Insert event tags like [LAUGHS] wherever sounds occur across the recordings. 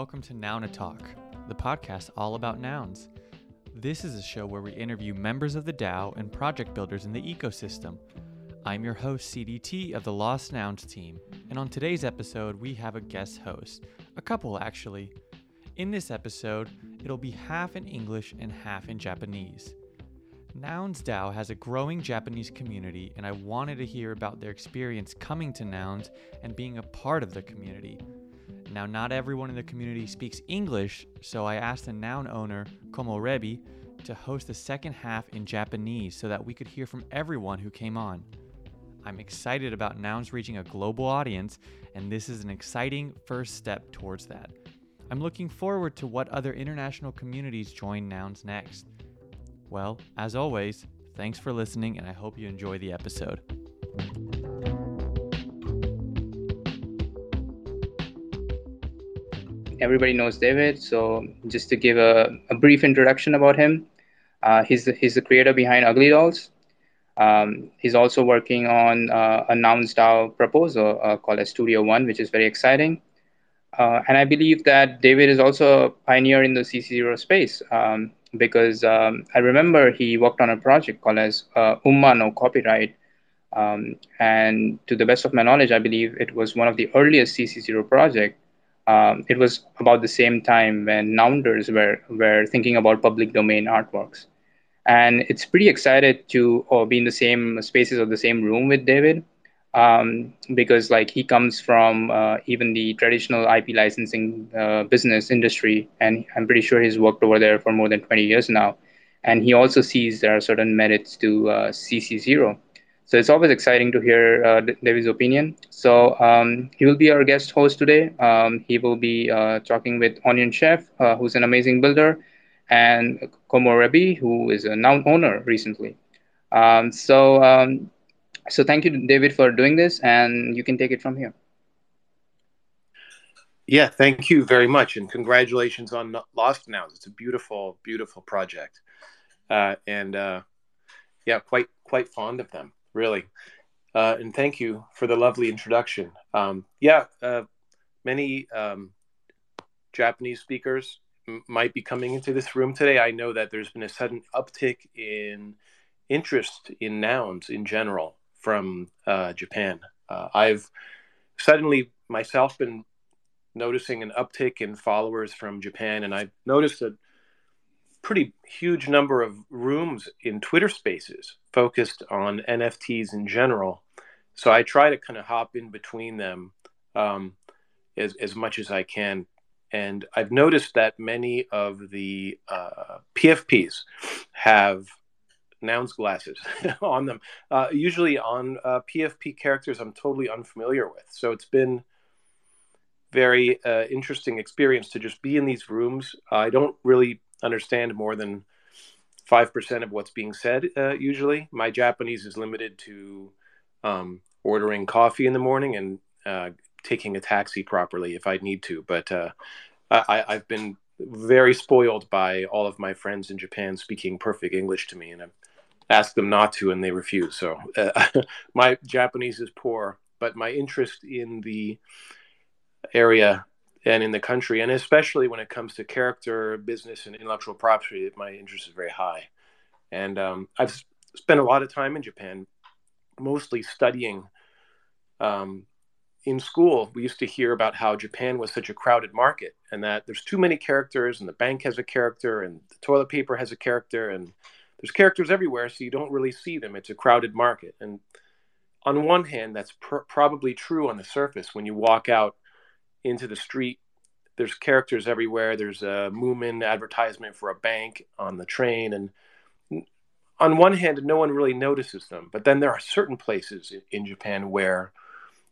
welcome to Noun Talk, the podcast all about nouns. This is a show where we interview members of the DAO and project builders in the ecosystem. I'm your host, CDT, of the Lost Nouns team, and on today's episode, we have a guest host. A couple, actually. In this episode, it'll be half in English and half in Japanese. Nouns DAO has a growing Japanese community, and I wanted to hear about their experience coming to Nouns and being a part of the community. Now, not everyone in the community speaks English, so I asked the noun owner, Komorebi, to host the second half in Japanese so that we could hear from everyone who came on. I'm excited about Nouns reaching a global audience, and this is an exciting first step towards that. I'm looking forward to what other international communities join Nouns next. Well, as always, thanks for listening, and I hope you enjoy the episode. Everybody knows David. So just to give a, a brief introduction about him, uh, he's, the, he's the creator behind Ugly Dolls. Um, he's also working on uh, a Nouns DAO proposal uh, called Studio One, which is very exciting. Uh, and I believe that David is also a pioneer in the CC0 space um, because um, I remember he worked on a project called as uh, Umma No Copyright. Um, and to the best of my knowledge, I believe it was one of the earliest CC0 project um, it was about the same time when Nounders were, were thinking about public domain artworks. And it's pretty excited to uh, be in the same spaces or the same room with David um, because like he comes from uh, even the traditional IP licensing uh, business industry, and I'm pretty sure he's worked over there for more than 20 years now. And he also sees there are certain merits to uh, CC0. So it's always exciting to hear uh, David's opinion. So um, he will be our guest host today. Um, he will be uh, talking with Onion Chef, uh, who's an amazing builder, and Komorebi, who is a noun owner recently. Um, so, um, so thank you, David, for doing this, and you can take it from here. Yeah, thank you very much, and congratulations on Lost Nouns. It's a beautiful, beautiful project, uh, and uh, yeah, quite quite fond of them really. Uh, and thank you for the lovely introduction. Um, yeah, uh, many um, Japanese speakers m- might be coming into this room today. I know that there's been a sudden uptick in interest in nouns in general from uh, Japan. Uh, I've suddenly myself been noticing an uptick in followers from Japan, and I've noticed a pretty huge number of rooms in Twitter spaces focused on NFTs in general. So I try to kind of hop in between them um, as, as much as I can. And I've noticed that many of the uh, PFPs have nouns glasses [LAUGHS] on them, uh, usually on uh, PFP characters I'm totally unfamiliar with. So it's been very uh, interesting experience to just be in these rooms. I don't really understand more than 5% of what's being said uh, usually. My Japanese is limited to um, ordering coffee in the morning and uh, taking a taxi properly if I need to. But uh, I, have been very spoiled by all of my friends in Japan speaking perfect English to me, and I've asked them not to, and they refuse. So uh, [LAUGHS] my Japanese is poor, but my interest in the area and in the country, and especially when it comes to character, business, and intellectual property, my interest is very high. And um, I've spent a lot of time in Japan, mostly studying. Um, in school, we used to hear about how Japan was such a crowded market, and that there's too many characters, and the bank has a character, and the toilet paper has a character, and there's characters everywhere, so you don't really see them. It's a crowded market, and on one hand, that's pr- probably true on the surface when you walk out into the street. There's characters everywhere. There's a Moomin advertisement for a bank on the train, and on one hand, no one really notices them. But then there are certain places in Japan where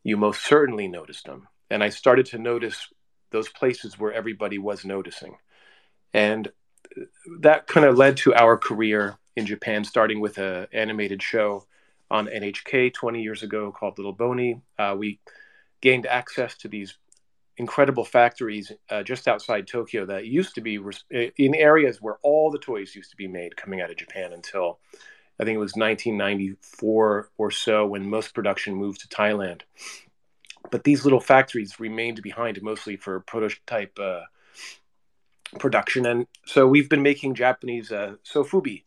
you most certainly notice them, and I started to notice those places where everybody was noticing, and that kind of led to our career in Japan, starting with an animated show on NHK 20 years ago called Little Bony. Uh, we gained access to these incredible factories uh, just outside Tokyo that used to be res- in areas where all the toys used to be made coming out of Japan until I think it was 1994 or so when most production moved to Thailand. But these little factories remained behind mostly for prototype uh, production, and so we've been making Japanese uh, sofubi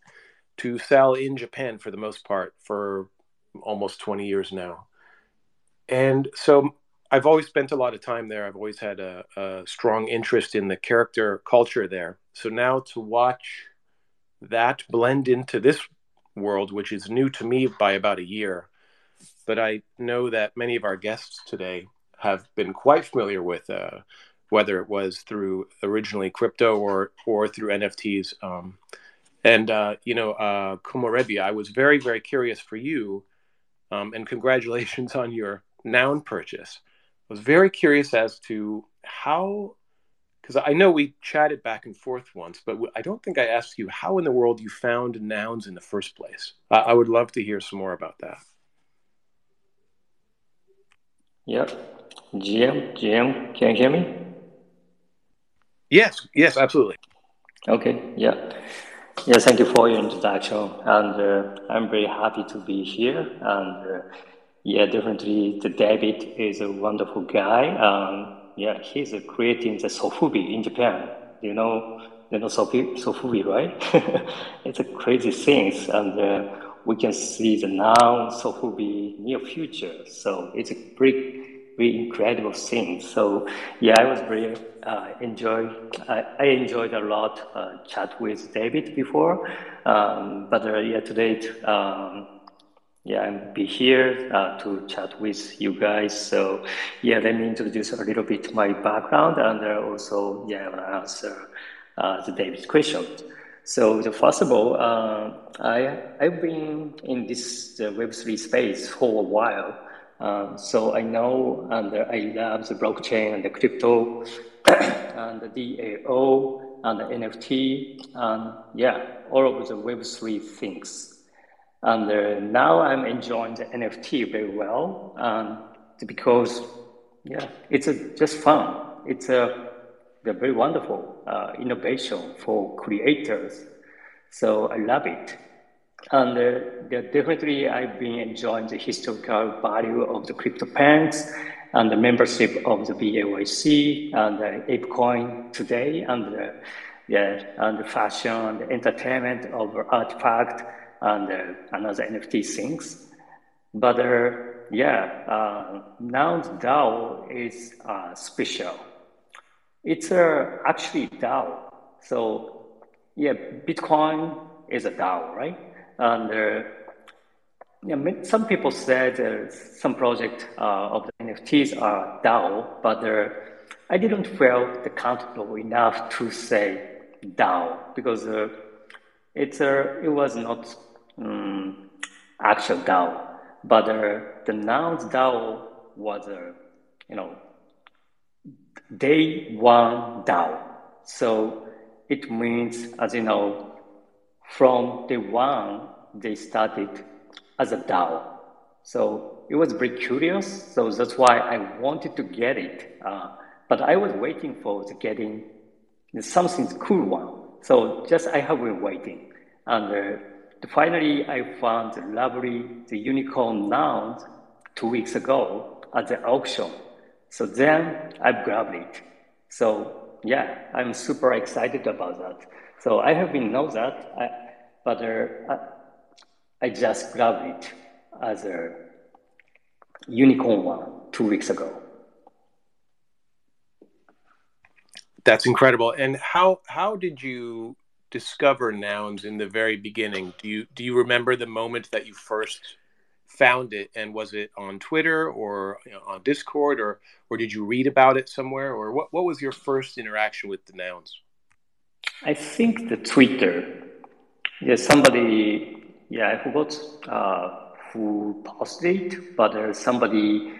to sell in Japan for the most part for almost 20 years now. And so I've always spent a lot of time there. I've always had a, a strong interest in the character culture there. So now to watch that blend into this world, which is new to me by about a year, but I know that many of our guests today have been quite familiar with, uh, whether it was through originally crypto or or through NFTs. Um, and uh, you know, uh, Komorebi, I was very very curious for you, um, and congratulations on your noun purchase. I was very curious as to how because I know we chatted back and forth once, but I don't think I asked you how in the world you found nouns in the first place. I, I would love to hear some more about that. Yep. GM, GM, can you hear me? Yes, yes, absolutely. Okay, yeah. Yeah, thank you for your introduction. And uh, I'm very happy to be here. And uh, yeah, definitely the David is a wonderful guy. Um, yeah, he's creating the sofubi in Japan. You know, you know sofubi, sofubi right? [LAUGHS] it's a crazy thing, and uh, we can see the now sofubi near future. So it's a pretty, very incredible thing. So yeah, I was very uh, enjoy. I, I, enjoyed a lot uh, chat with David before, um, but uh, yeah, today. Um, yeah, and be here uh, to chat with you guys. So, yeah, let me introduce a little bit my background and uh, also, yeah, I want to answer uh, the David's question. So, the, first of all, uh, I, I've been in this Web3 space for a while. Um, so, I know and I love the blockchain and the crypto [CLEARS THROAT] and the DAO and the NFT and, yeah, all of the Web3 things. And uh, now I'm enjoying the NFT very well um, because, yeah, it's a, just fun. It's a, a very wonderful uh, innovation for creators. So I love it. And uh, definitely I've been enjoying the historical value of the CryptoPunks and the membership of the BAYC and the ApeCoin today and the, yeah, and the fashion and the entertainment of artifact and uh, another NFT things. But uh, yeah, uh, now DAO is uh, special. It's uh, actually DAO. So yeah, Bitcoin is a DAO, right? And uh, yeah, some people said uh, some project uh, of the NFTs are DAO, but I didn't feel comfortable enough to say DAO because it's uh, it was not um, actual DAO, but uh, the nouns DAO was, uh, you know, day one DAO. So it means, as you know, from day one, they started as a DAO. So it was very curious. So that's why I wanted to get it. Uh, but I was waiting for the getting something cool one. So just I have been waiting. And uh, finally, I found the lovely, the unicorn nouns two weeks ago at the auction. So then I grabbed it. So yeah, I'm super excited about that. So I have been know that, I, but uh, I just grabbed it as a unicorn one two weeks ago. That's incredible. And how how did you discover nouns in the very beginning? Do you do you remember the moment that you first found it, and was it on Twitter or you know, on Discord, or or did you read about it somewhere, or what what was your first interaction with the nouns? I think the Twitter. Yeah, somebody. Yeah, I forgot uh, who posted it, but uh, somebody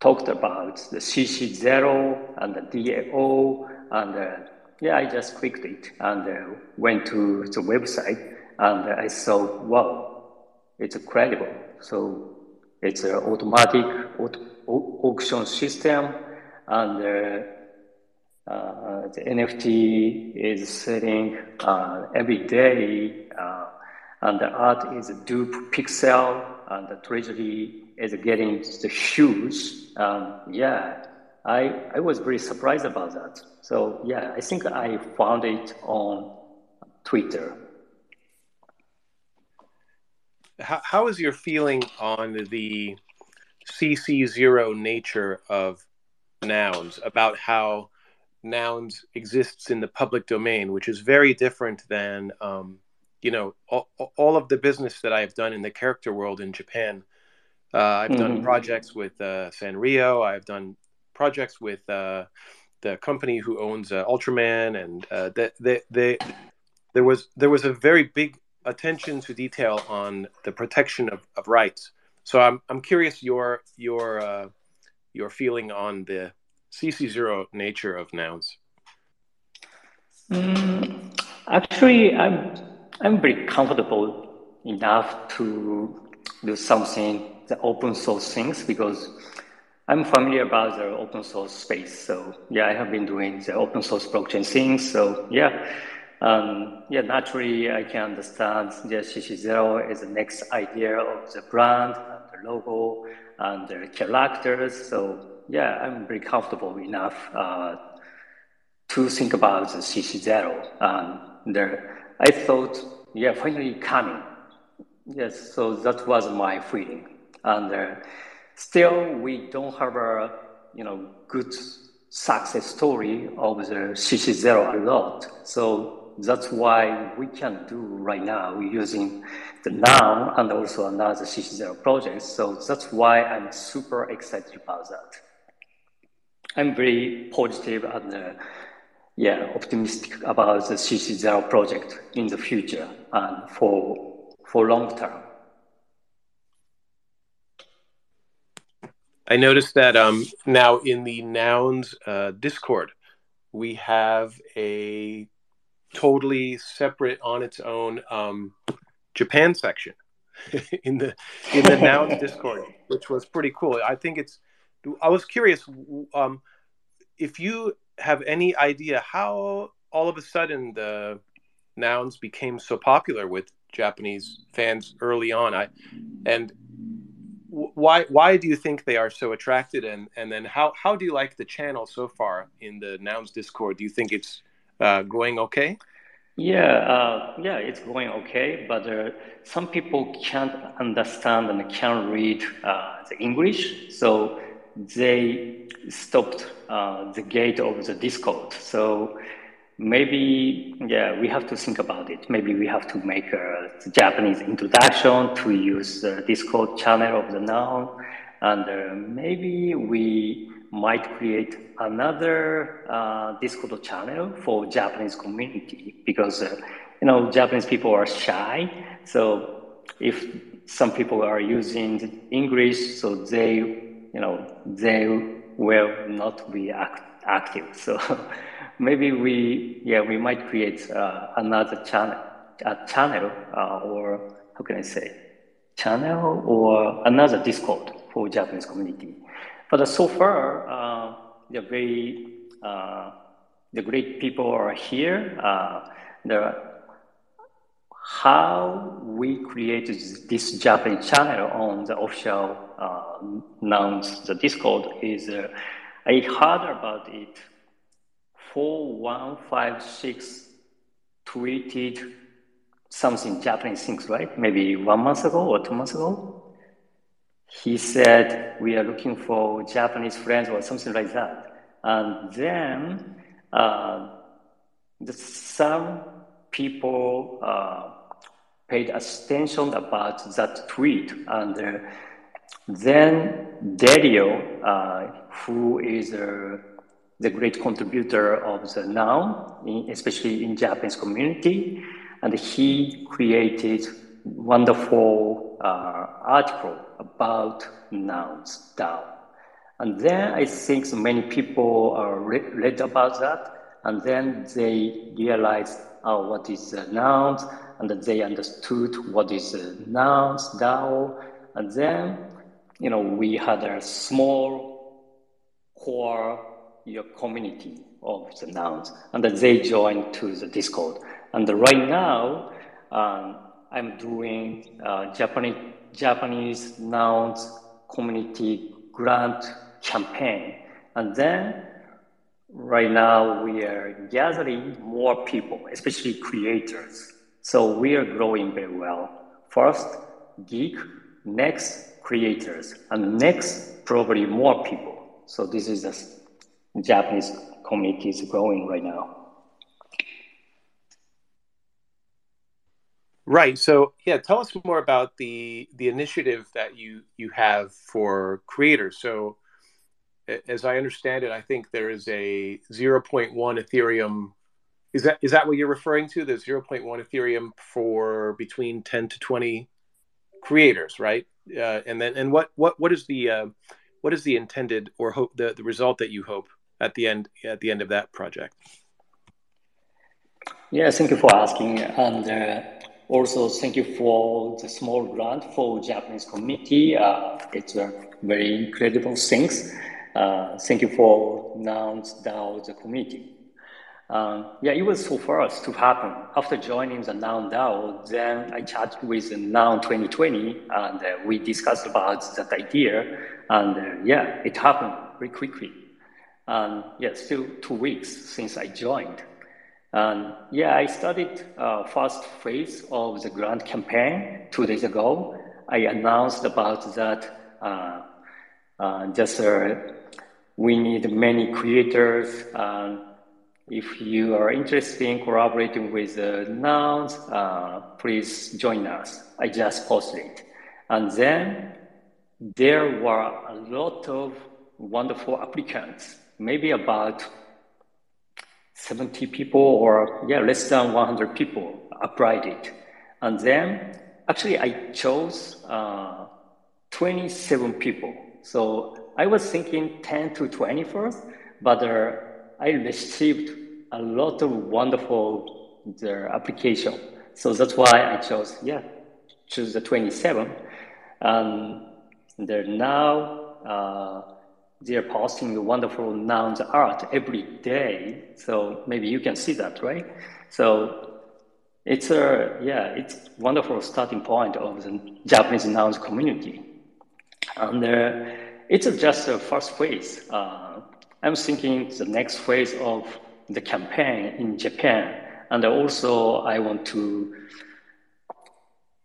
talked about the CC zero and the DAO and uh, yeah, I just clicked it and uh, went to the website and I saw, wow, it's incredible. So it's an automatic auction system and uh, uh, the NFT is selling uh, every day uh, and the art is a dupe pixel and the treasury is getting the huge. Um, yeah, I, I was very surprised about that. So yeah, I think I found it on Twitter. How, how is your feeling on the CC0 nature of nouns, about how nouns exists in the public domain, which is very different than, um, you know, all, all, of the business that I've done in the character world in Japan. Uh, I've mm-hmm. done projects with uh, Sanrio. I've done projects with uh, the company who owns uh, Ultraman, and uh, they, they, they, there was there was a very big attention to detail on the protection of, of rights. So I'm I'm curious your your uh, your feeling on the CC0 nature of nouns. Mm, actually, I'm I'm very comfortable enough to do something the open source things because I'm familiar about the open source space. So yeah, I have been doing the open source blockchain things. So yeah, um, yeah, naturally I can understand the CC0 is the next idea of the brand, and the logo, and the characters. So yeah, I'm very comfortable enough uh, to think about the CC0. Um, there, I thought, yeah, finally coming. Yes, so that was my feeling. And uh, still, we don't have a you know good success story of the CC0 a lot. So that's why we can do right now using the now and also another CC0 project. So that's why I'm super excited about that. I'm very positive and uh, yeah, optimistic about the CC0 project in the future and for for long term. I noticed that um, now in the nouns uh, Discord, we have a totally separate on its own um, Japan section [LAUGHS] in the in the nouns [LAUGHS] Discord, which was pretty cool. I think it's. I was curious um, if you have any idea how all of a sudden the nouns became so popular with Japanese fans early on. I and why why do you think they are so attracted? And and then how how do you like the channel so far in the nouns discord? Do you think it's uh, going okay? Yeah uh, yeah it's going okay but uh, some people can't understand and can't read uh, the english so they stopped uh, the gate of the discord. So maybe yeah we have to think about it. Maybe we have to make a japanese introduction to use the discord channel of the noun. And uh, maybe we might create another uh, discord channel for japanese community because uh, you know japanese people are shy. So if some people are using english so they you know they will not be act- active. So [LAUGHS] maybe we yeah we might create uh, another channel a channel uh, or how can I say channel or another Discord for Japanese community. But so far, uh, the very uh, the great people are here. Uh, the how we created this Japanese channel on the official uh, nouns, the Discord is uh, I heard about it 4156 tweeted something Japanese things, right? Maybe one month ago or two months ago. He said, We are looking for Japanese friends or something like that. And then uh, some people uh, paid attention about that tweet. And uh, then Dario, uh, who is a the great contributor of the noun, especially in Japanese community, and he created wonderful uh, article about nouns DAO. And then I think many people uh, read, read about that, and then they realized oh, what is a noun, and they understood what is a nouns DAO, and then you know we had a small core your community of the nouns, and that they join to the Discord. And right now, um, I'm doing uh, Japanese Japanese nouns community grant campaign, And then right now we are gathering more people, especially creators. So we are growing very well. First, geek, next, creators, and next, probably more people. So this is the Japanese community is growing right now. Right. So yeah, tell us more about the the initiative that you you have for creators. So as I understand it, I think there is a 0.1 Ethereum. Is that is that what you're referring to? The 0.1 Ethereum for between 10 to 20 creators, right? Uh, and then and what what what is the uh, what is the intended or hope the, the result that you hope at the end at the end of that project? Yeah, thank you for asking. And uh, also, thank you for the small grant for Japanese community. Uh, it's a very incredible things. Uh, thank you for Nouns DAO, the community. Um, yeah, it was so fast to happen. After joining the Noun DAO, then I chatted with Noun 2020 and uh, we discussed about that idea. And uh, yeah, it happened very quickly. And yeah, still two weeks since I joined. And yeah, I started uh, first phase of the grant campaign two days ago. I announced about that uh, uh, just uh, we need many creators. if you are interested in collaborating with uh, Nouns, uh, please join us. I just posted it. And then there were a lot of wonderful applicants, maybe about 70 people or yeah, less than 100 people applied it. And then actually I chose uh, 27 people. So I was thinking 10 to 20 first, but uh, I received a lot of wonderful the application. So that's why I chose, yeah, choose the 27. And they're now, uh, they're posting wonderful nouns art every day. So maybe you can see that, right? So it's a yeah, it's wonderful starting point of the Japanese nouns community, and uh, it's just a first phase. Uh, I'm thinking the next phase of the campaign in Japan, and also I want to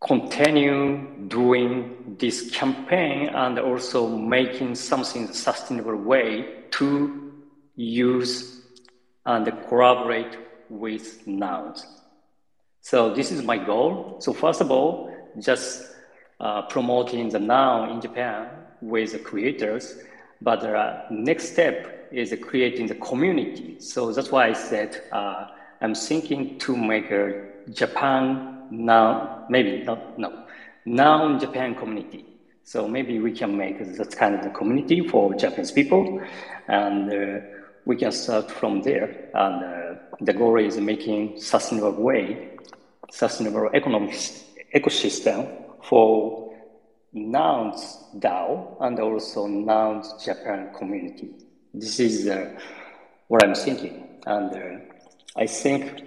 continue doing this campaign and also making something sustainable way to use and collaborate with nouns. So this is my goal. So first of all, just uh, promoting the noun in Japan with the creators, but the uh, next step is creating the community. So that's why I said uh, I'm thinking to make a Japan now, maybe not, no, now in Japan community. So maybe we can make that kind of the community for Japanese people, and uh, we can start from there. And uh, the goal is making sustainable way, sustainable economic ecosystem for nouns DAO and also nouns Japan community. This is uh, what I'm thinking, and uh, I think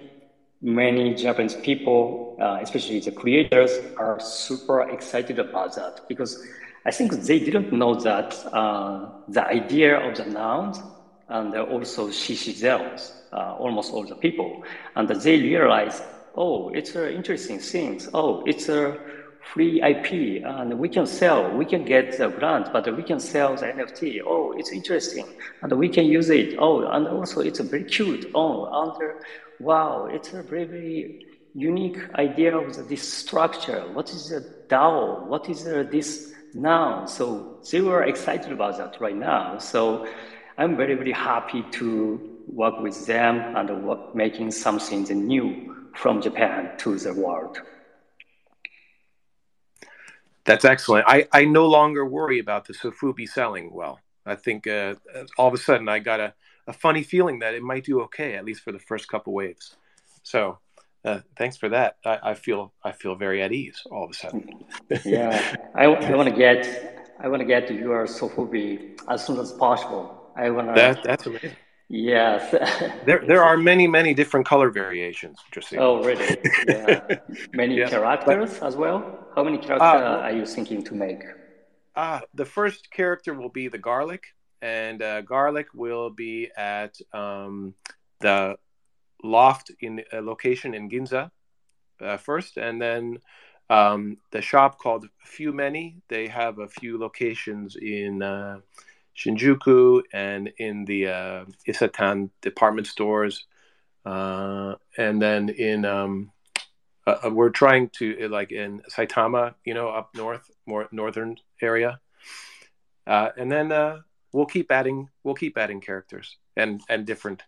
many Japanese people, uh, especially the creators, are super excited about that because I think they didn't know that uh, the idea of the nouns and also CC0s, uh, almost all the people, and they realize, oh, it's an interesting thing. Oh, it's a free IP and we can sell, we can get the grant, but we can sell the NFT. Oh, it's interesting. And we can use it. Oh, and also it's very cute. Oh, and wow, it's a very unique idea of this structure. What is a DAO? What is this now? So they were excited about that right now. So I'm very, very happy to work with them and work, making something new from Japan to the world. That's excellent. I, I no longer worry about the Sofubi selling well. I think uh, all of a sudden I got a a funny feeling that it might do okay at least for the first couple waves. So uh, thanks for that. I, I, feel I feel very at ease all of a sudden. [LAUGHS] yeah, I, I want to get I want to get your Sofubi as soon as possible. I want to. That, that's amazing. Yes. [LAUGHS] there there are many many different color variations. Just oh really? Yeah. [LAUGHS] Many yeah. characters as well. How many characters uh, are you thinking to make? Ah, uh, the first character will be the garlic and uh, Garlic will be at um, the loft in a location in Ginza uh, first, and then um, the shop called Few Many. They have a few locations in uh, Shinjuku and in the uh, Isetan department stores, uh, and then in um, uh, uh, we're trying to like in Saitama, you know, up north, more northern area, and then we'll keep adding we'll keep adding characters and and different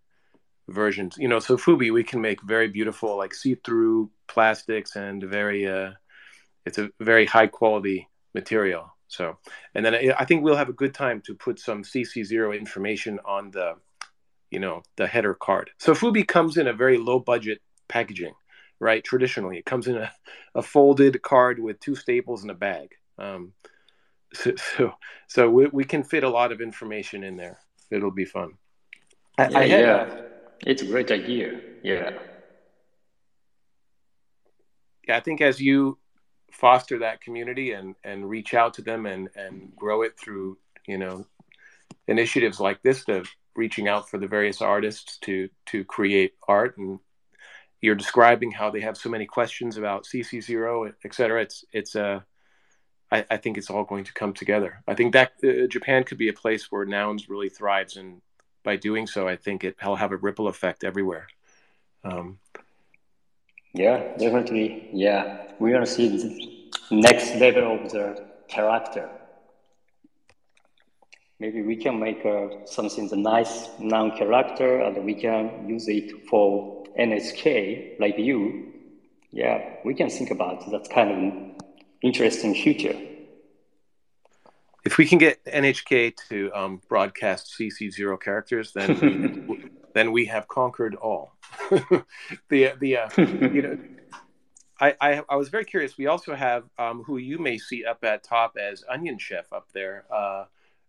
versions. You know, sofubi we can make very beautiful like see-through plastics and very uh it's a very high quality material. So, and then I think we'll have a good time to put some CC0 information on the, you know, the header card. Sofubi comes in a very low budget packaging, right? Traditionally, it comes in a, a folded card with two staples and a bag. Um, so, so, so we, we can fit a lot of information in there. It'll be fun. I, yeah, I had, yeah. It's a great idea. Yeah. Yeah, I think as you foster that community and and reach out to them and and grow it through you know initiatives like this to reaching out for the various artists to to create art and you're describing how they have so many questions about CC0 et cetera it's it's a uh, I, I think it's all going to come together I think that uh, Japan could be a place where nouns really thrives and by doing so I think it'll have a ripple effect everywhere um, yeah, definitely. Yeah, we're gonna see the next level of the character. Maybe we can make uh, something the nice noun character, and we can use it for NHK like you. Yeah, we can think about that kind of interesting future. If we can get NHK to um, broadcast CC0 characters, then we, [LAUGHS] then we have conquered all. the [LAUGHS] the uh, [LAUGHS] you know, I, I, I was very curious. We also have um, who you may see up at top as Onion Chef up there, uh,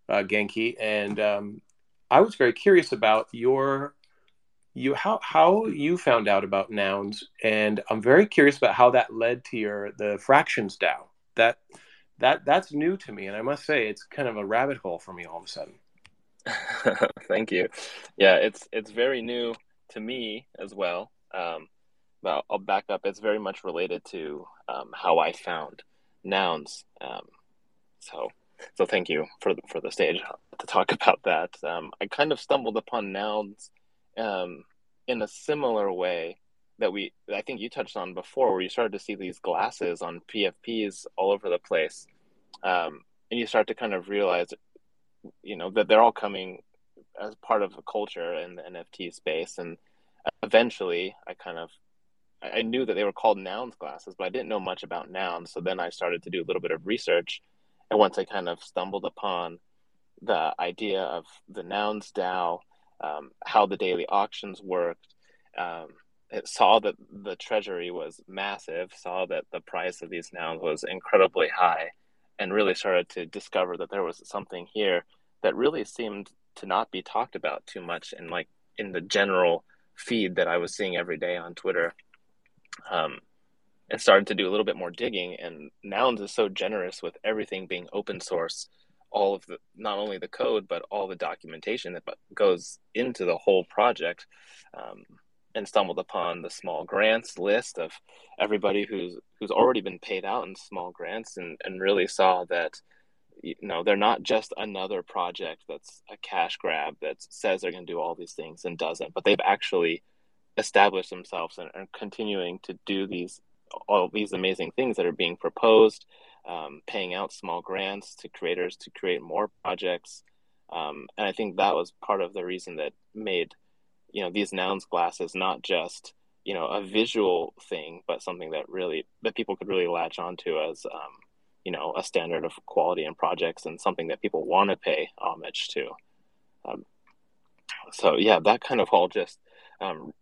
uh, Genki, and um, I was very curious about your you how how you found out about nouns, and I'm very curious about how that led to your the fractions DAO. That that that's new to me, and I must say it's kind of a rabbit hole for me all of a sudden. [LAUGHS] Thank you. Yeah, it's it's very new to me as well. Um, but I'll back up. It's very much related to um, how I found nouns. Um, so, so thank you for the, for the stage to talk [LAUGHS] about that. Um, I kind of stumbled upon nouns um, in a similar way that we I think you touched on before, where you started to see these glasses on PFPs all over the place, um, and you start to kind of realize, you know, that they're all coming as part of a culture in the NFT space. And eventually, I kind of I knew that they were called nouns glasses, but I didn't know much about nouns. So then I started to do a little bit of research, and once I kind of stumbled upon the idea of the nouns DAO, um, how the daily auctions worked, um, saw that the treasury was massive, saw that the price of these nouns was incredibly high, and really started to discover that there was something here that really seemed to not be talked about too much in like in the general feed that I was seeing every day on Twitter. Um, and started to do a little bit more digging. And Nouns is so generous with everything being open source, all of the not only the code but all the documentation that goes into the whole project. Um, and stumbled upon the small grants list of everybody who's who's already been paid out in small grants, and and really saw that you know they're not just another project that's a cash grab that says they're going to do all these things and doesn't but they've actually established themselves and are continuing to do these all these amazing things that are being proposed um, paying out small grants to creators to create more projects. Um, and i think that was part of the reason that made you know these nouns glasses not just you know a visual thing but something that really that people could really latch onto as um, you know a standard of quality in projects and something that people want to pay homage to. Um, so yeah that kind of all just um,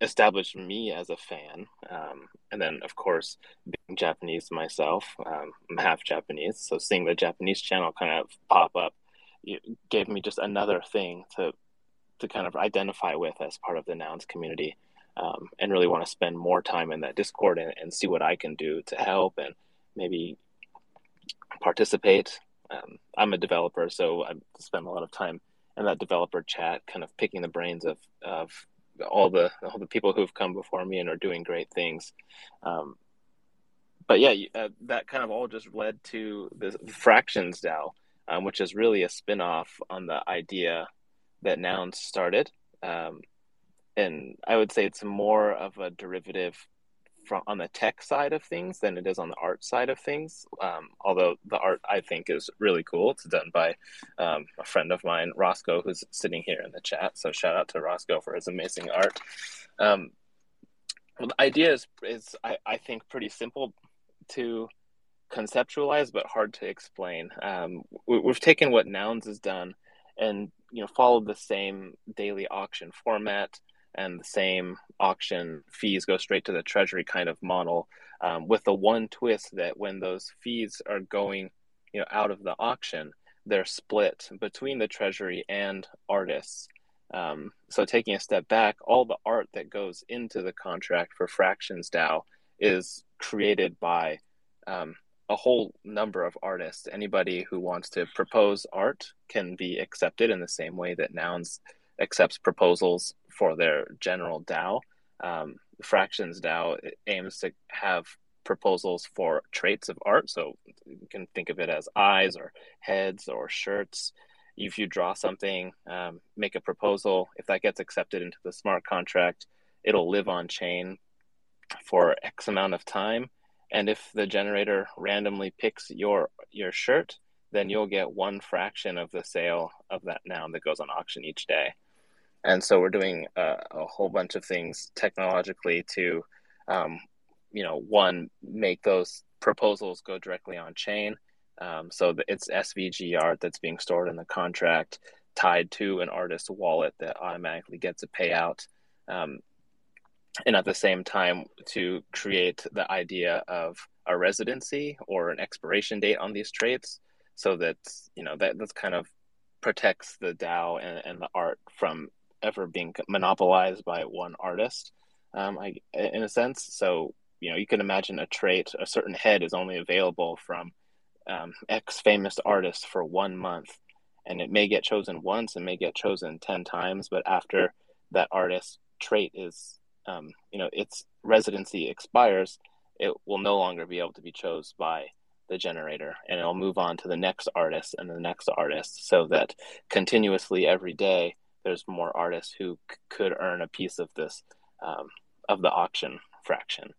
established me as a fan. Um, and then of course being japanese myself um, i'm half japanese so seeing the japanese channel kind of pop up gave me just another thing to to kind of identify with as part of the nouns community um, and really want to spend more time in that discord and, and see what i can do to help and maybe participate um, I'm a developer, so I spend a lot of time in that developer chat, kind of picking the brains of of all the all the people who've come before me and are doing great things. Um, but yeah, uh, that kind of all just led to the fractions DAO, um, which is really a spin-off on the idea that nouns started. Um, and I would say it's more of a derivative from on the tech side of things than it is on the art side of things. Um, although the art I think is really cool. It's done by um, a friend of mine, Roscoe, who's sitting here in the chat. So shout out to Roscoe for his amazing art. Um, well, the idea is, is I, I think pretty simple to conceptualize, but hard to explain. Um, we, we've taken what Nouns has done and you know followed the same daily auction format and the same auction fees go straight to the treasury kind of model um, with the one twist that when those fees are going you know out of the auction they're split between the treasury and artists. Um, so taking a step back all the art that goes into the contract for fractions dao is created by um, a whole number of artists anybody who wants to propose art can be accepted in the same way that nouns accepts proposals for their general DAO. Um, Fractions DAO aims to have proposals for traits of art. So you can think of it as eyes or heads or shirts. If you draw something, um, make a proposal. If that gets accepted into the smart contract, it'll live on chain for X amount of time. And if the generator randomly picks your your shirt, then you'll get one fraction of the sale of that noun that goes on auction each day. And so we're doing a, a whole bunch of things technologically to um, you know one make those proposals go directly on chain. Um, so it's svg art that's being stored in the contract tied to an artist's wallet that automatically gets a payout. Um, and at the same time to create the idea of a residency or an expiration date on these traits so that you know that that's kind of protects the DAO and, and the art from ever being monopolized by one artist, um, I, in a sense. So you know, you can imagine a trait, a certain head is only available from um, X famous artist for one month, and it may get chosen once and may get chosen ten times, but after that artist trait is, um, you know, its residency expires, it will no longer be able to be chose by the generator and it'll move on to the next artist and the next artist so that continuously every day there's more artists who c- could earn a piece of this um, of the auction fraction.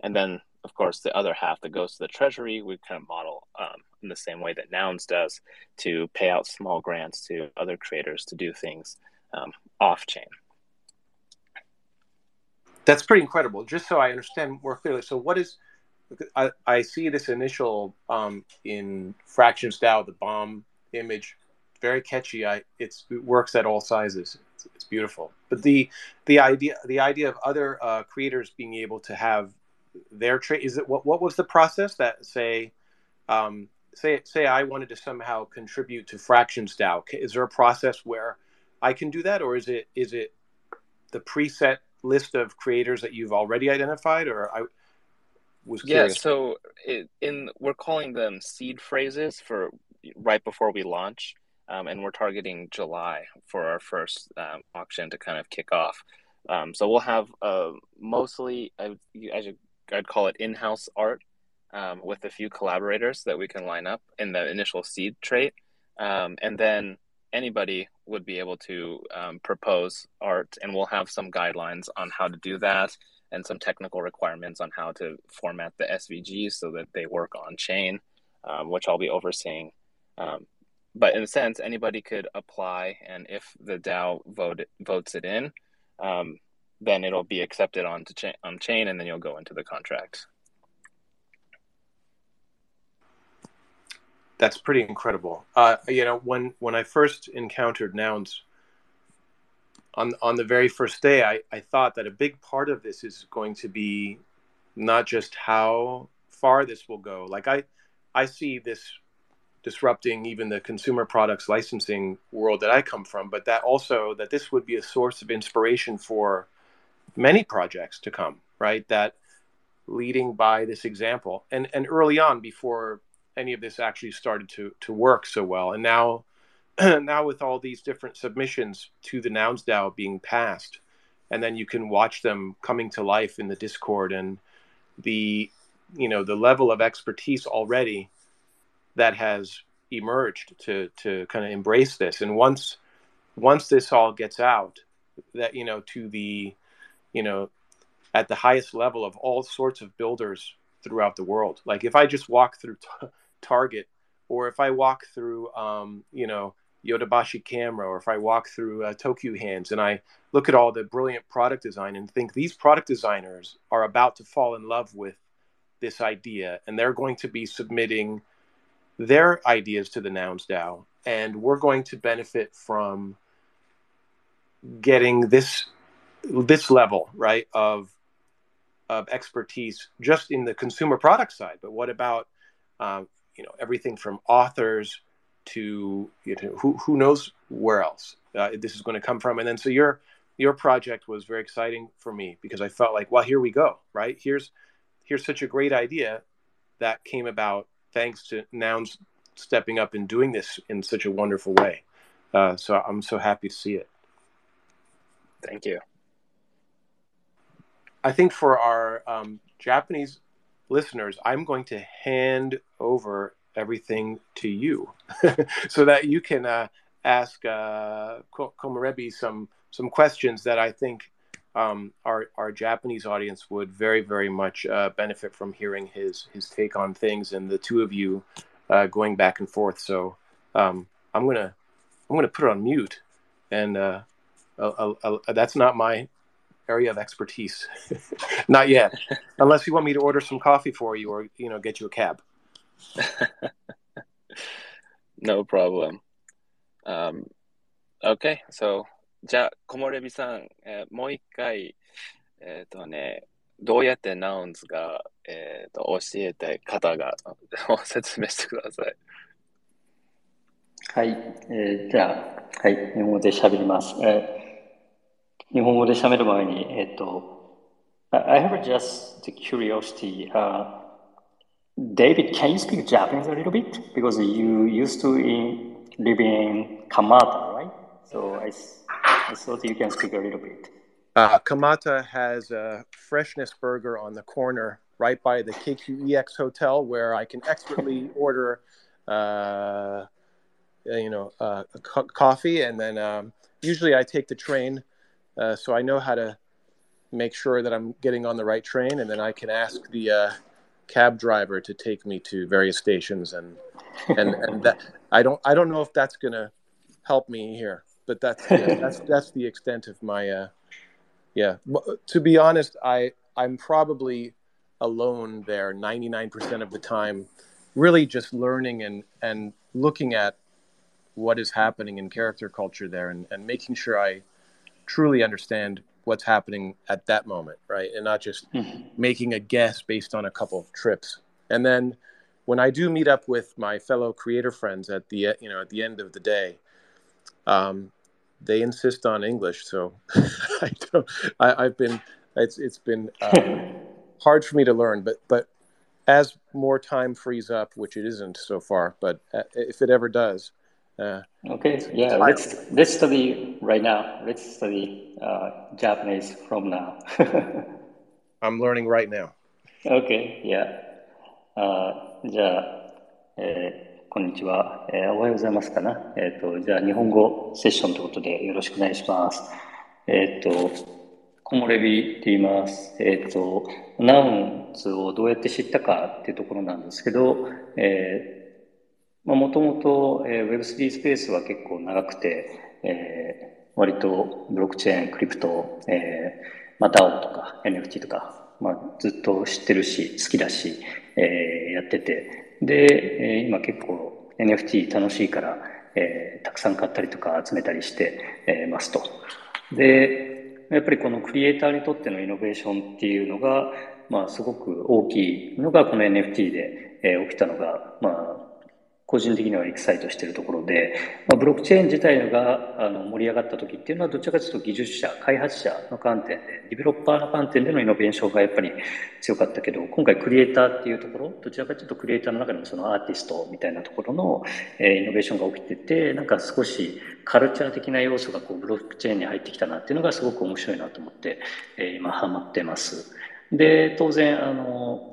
And then of course the other half that goes to the treasury we kind of model um, in the same way that nouns does to pay out small grants to other creators to do things um, off chain that's pretty incredible just so i understand more clearly so what is i, I see this initial um, in fractions dao the bomb image very catchy. I it's it works at all sizes. It's, it's, beautiful. But the the idea the idea of other uh, creators being able to have their trade is it what what was the process that say um, say say I wanted to somehow contribute to Fractions DAO. Is there a process where I can do that, or is it is it the preset list of creators that you've already identified, or I was curious. Yeah, so it, in we're calling them seed phrases for right before we launch um, and we're targeting July for our first um, auction to kind of kick off. Um, so we'll have uh, mostly, I, I'd call it in-house art um, with a few collaborators that we can line up in the initial seed trait, um, and then anybody would be able to um, propose art, and we'll have some guidelines on how to do that and some technical requirements on how to format the SVGs so that they work on chain, which I'll be overseeing. Um, but in a sense, anybody could apply, and if the DAO vote votes it in, um, then it'll be accepted onto cha- on chain, and then you'll go into the contract. That's pretty incredible. Uh, you know, when when I first encountered nouns on on the very first day, I, I thought that a big part of this is going to be not just how far this will go. Like I I see this disrupting even the consumer products licensing world that I come from, but that also that this would be a source of inspiration for many projects to come, right? That leading by this example and and early on before any of this actually started to to work so well. And now, [CLEARS THROAT] now with all these different submissions to the Nouns DAO being passed, and then you can watch them coming to life in the Discord and the you know the level of expertise already that has emerged to to kind of embrace this. And once once this all gets out, that you know to the you know at the highest level of all sorts of builders throughout the world. Like if I just walk through t- Target, or if I walk through, um, you know, Yodobashi Camera, or if I walk through uh, Tokyo Hands, and I look at all the brilliant product design and think these product designers are about to fall in love with this idea, and they're going to be submitting their ideas to the Nouns DAO, and we're going to benefit from getting this this level right of of expertise just in the consumer product side. But what about um, you know everything from authors to you know who who knows where else uh, this is going to come from? And then so your your project was very exciting for me because I felt like well here we go right here's here's such a great idea that came about thanks to nouns stepping up and doing this in such a wonderful way. Uh, so I'm so happy to see it. Thank you. I think for our um, Japanese listeners, I'm going to hand over everything to you [LAUGHS] so that you can uh, ask uh, Komorebi some some questions that I think um, our our Japanese audience would very very much uh, benefit from hearing his his take on things and the two of you uh, going back and forth. So um, I'm gonna I'm gonna put it on mute, and uh, that's not my area of expertise. [LAUGHS] Not yet, unless you want me to order some coffee for you or you know get you a cab. [LAUGHS] no problem. Um, okay, so じゃあ、木漏れ日さん、えー、もう一回、えっ、ー、とね、どうやってナウンズが、えっ、ー、と教えたい方が説明してください。はい、えー、じゃあ、はい、日本語で喋ります。えー [LAUGHS] 日本語で喋る前に、えっと、I have just the curiosity. Uh, David, can you speak Japanese a little bit? Because you used to in, live in Kamata, right? So I, I thought you can speak a little bit. Uh, Kamata has a freshness burger on the corner right by the KQEX hotel where I can expertly [LAUGHS] order, uh, you know, uh, co- coffee. And then um, usually I take the train uh, so I know how to make sure that I'm getting on the right train, and then I can ask the uh, cab driver to take me to various stations, and and [LAUGHS] and that I don't I don't know if that's gonna help me here, but that's yeah, [LAUGHS] that's that's the extent of my uh, yeah. To be honest, I I'm probably alone there 99% of the time, really just learning and and looking at what is happening in character culture there, and, and making sure I truly understand what's happening at that moment, right? And not just mm-hmm. making a guess based on a couple of trips. And then when I do meet up with my fellow creator friends at the you know at the end of the day, um, they insist on English. So [LAUGHS] I don't. I, have been it's it's been uh, [LAUGHS] hard for me to learn, but but as more time frees up, which it isn't so far, but uh, if it ever does, uh, okay, yeah, let's let's study right now. Let's study uh, Japanese from now. [LAUGHS] I'm learning right now. Okay, yeah. あじゃあ、えー、こんにちは、えー。おはようございますかな。えっ、ー、と、じゃあ、日本語セッションということでよろしくお願いします。えっ、ー、と、木漏れ日って言います。えっ、ー、と、ナウンズをどうやって知ったかっていうところなんですけど、えーもともと Web3 スペースは結構長くて、えー、割とブロックチェーン、クリプト、えー、まあとか NFT とか、まあ、ずっと知ってるし、好きだし、えー、やってて、で、え、今結構 NFT 楽しいから、えー、たくさん買ったりとか集めたりして、えー、ますと。で、やっぱりこのクリエイターにとってのイノベーションっていうのが、まあ、すごく大きいのがこの NFT で、えー、起きたのが、まあ、個人的にはエキサイトしているところで、まあ、ブロックチェーン自体があの盛り上がった時っていうのはどちらかというと技術者、開発者の観点で、ディベロッパーの観点でのイノベーションがやっぱり強かったけど、今回クリエイターっていうところ、どちらかというとクリエイターの中でもそのアーティストみたいなところの、えー、イノベーションが起きてて、なんか少しカルチャー的な要素がこうブロックチェーンに入ってきたなっていうのがすごく面白いなと思って、えー、今ハマってます。で、当然、あの、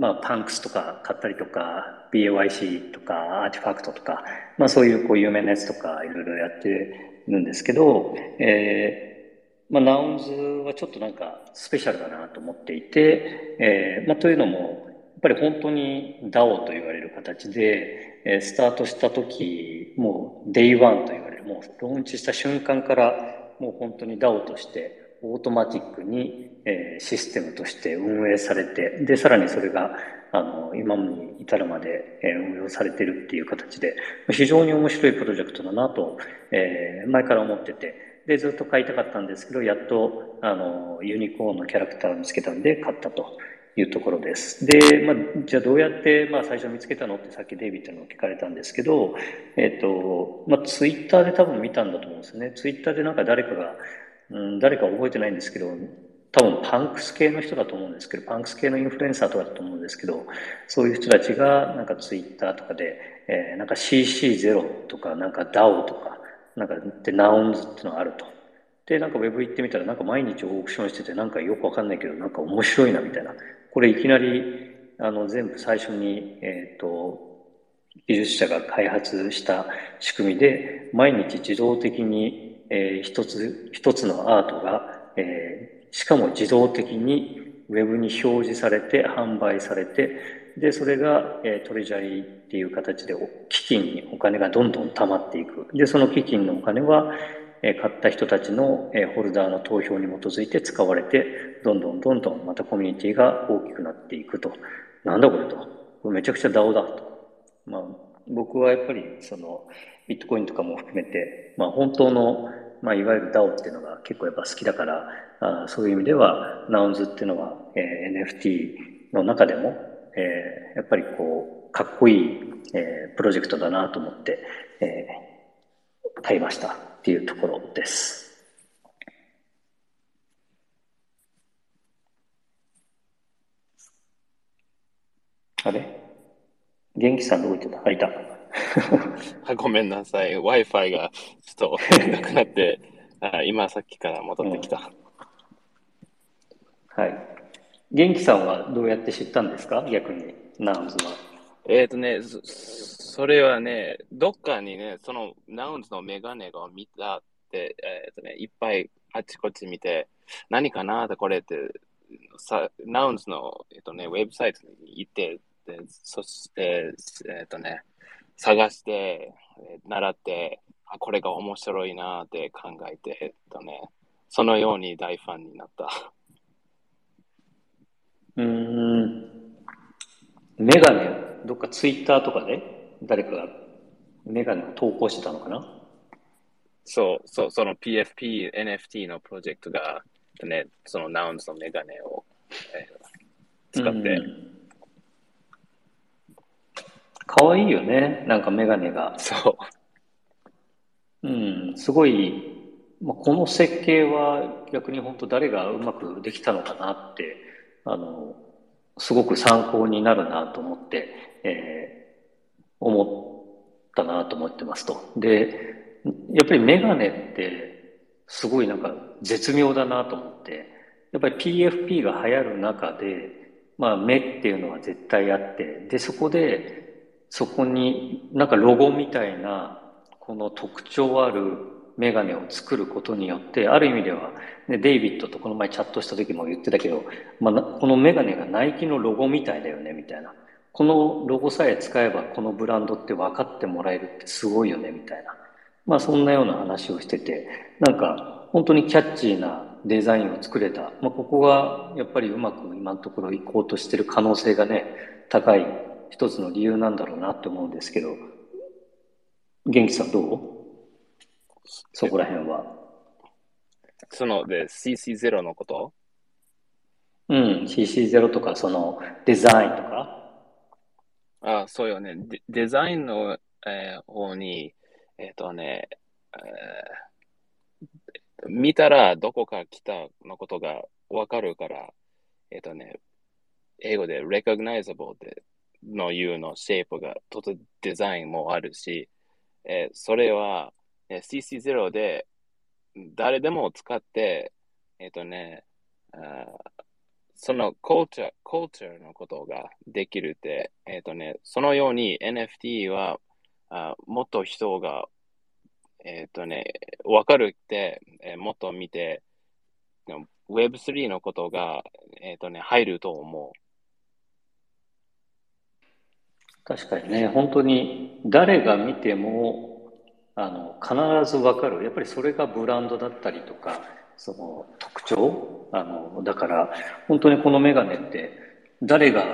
まあ、パンクスとか買ったりとか、BAYC とか、アーティファクトとか、まあ、そういうこう有名なやつとかいろいろやってるんですけど、えー、まあ、ナウンズはちょっとなんかスペシャルだなと思っていて、えー、まあ、というのも、やっぱり本当に DAO と言われる形で、えー、スタートした時、もう Day1 と言われる、もうローンチした瞬間から、もう本当に DAO としてオートマティックに、え、システムとして運営されて、で、さらにそれが、あの、今に至るまで、え、運用されてるっていう形で、非常に面白いプロジェクトだなと、えー、前から思ってて、で、ずっと買いたかったんですけど、やっと、あの、ユニコーンのキャラクターを見つけたんで買ったというところです。で、まあ、じゃあどうやって、まあ、最初見つけたのってさっきデイビッドの聞かれたんですけど、えっ、ー、と、まあ、ツイッターで多分見たんだと思うんですよね。ツイッターでなんか誰かが、うん、誰か覚えてないんですけど、多分パンクス系の人だと思うんですけど、パンクス系のインフルエンサーとかだと思うんですけど、そういう人たちがなんかツイッターとかで、えー、なんか CC0 とか、なんか DAO とか、なんかでナウンズっていうのがあると。で、なんかウェブ行ってみたら、なんか毎日オークションしてて、なんかよくわかんないけど、なんか面白いなみたいな。これいきなり、あの、全部最初に、えっ、ー、と、技術者が開発した仕組みで、毎日自動的にえー、一つ一つのアートが、えー、しかも自動的にウェブに表示されて販売されてでそれが、えー、トレジャリーっていう形で基金にお金がどんどん貯まっていく。でその基金のお金は、えー、買った人たちの、えー、ホルダーの投票に基づいて使われてどんどんどんどんまたコミュニティが大きくなっていくと。なんだこれと。これめちゃくちゃ DAO だと、まあ、僕はやっぱりそのビットコインとかも含めて、まあ、本当のまあ、いわゆる DAO っていうのが結構やっぱ好きだから、あそういう意味では、ナウンズっていうのは、えー、NFT の中でも、えー、やっぱりこう、かっこいい、えー、プロジェクトだなと思って、えー、買いましたっていうところです。あれ？元気さんどこ行ってた？あ、いた。[LAUGHS] ごめんなさい。Wi-Fi がちょっとなくなって [LAUGHS] あ、今さっきから戻ってきた、うん、はい。元気さんはどうやって知ったんですか？逆に、ナウンズは。えっ、ー、とねそ、それはね、どっかにね、そのナウンズのメガネが見たって、えっ、ー、とね、いっぱいあっちこっち見て、何かなってこれってさ、ナウンズの、えっ、ー、とね、ウェブサイトに行って、でそして、えっ、とね、探して、習って、あ、これが面白いなって考えて、えっとね、そのように大ファンになった。[LAUGHS] うん。メガネ、どっかツイッターとかで誰かがメガネを投稿してたのかな？そう、そう、その PFP、NFT のプロジェクトが、ね、そのナウンズのメガネを、えー、使って、かわいいよね。なんかメガネが。そう。うん、すごい、まあ、この設計は逆に本当誰がうまくできたのかなって、あの、すごく参考になるなと思って、えー、思ったなと思ってますと。で、やっぱりメガネってすごいなんか絶妙だなと思って、やっぱり PFP が流行る中で、まあ目っていうのは絶対あって、で、そこでそこになんかロゴみたいなこの特徴あるメガネを作ることによってある意味では、ね、デイビッドとこの前チャットした時も言ってたけど、まあ、このメガネがナイキのロゴみたいだよねみたいな。このロゴさえ使えばこのブランドって分かってもらえるってすごいよねみたいな。まあそんなような話をしててなんか本当にキャッチーなデザインを作れた、まあ、ここがやっぱりうまく今のところ行こうとしてる可能性がね高い一つの理由なんだろうなって思うんですけど、元気さんどう？そこら辺は。そので CC0 のこと？うん、CC0 とかそのデザインとか？あそうよね。デデザインの、えー方に、えっ、とね、えー見たらどこから来たのことがわかるから、えっ、とね、英語で recognizable での U のシェイプがとてデザインもあるし、えーそれは、えー CC0 で誰でも使って、えっ、とね、あその culture, culture のことができるって、えっ、とね、そのように NFT はあもっと人が、えっ、とね、わかるって、えもっと見て、Web3 のことが、えっ、とね、入ると思う。確かにね、本当に誰が見てもあの必ずわかる。やっぱりそれがブランドだったりとか、その特徴？あのだから本当にこのメガネって誰が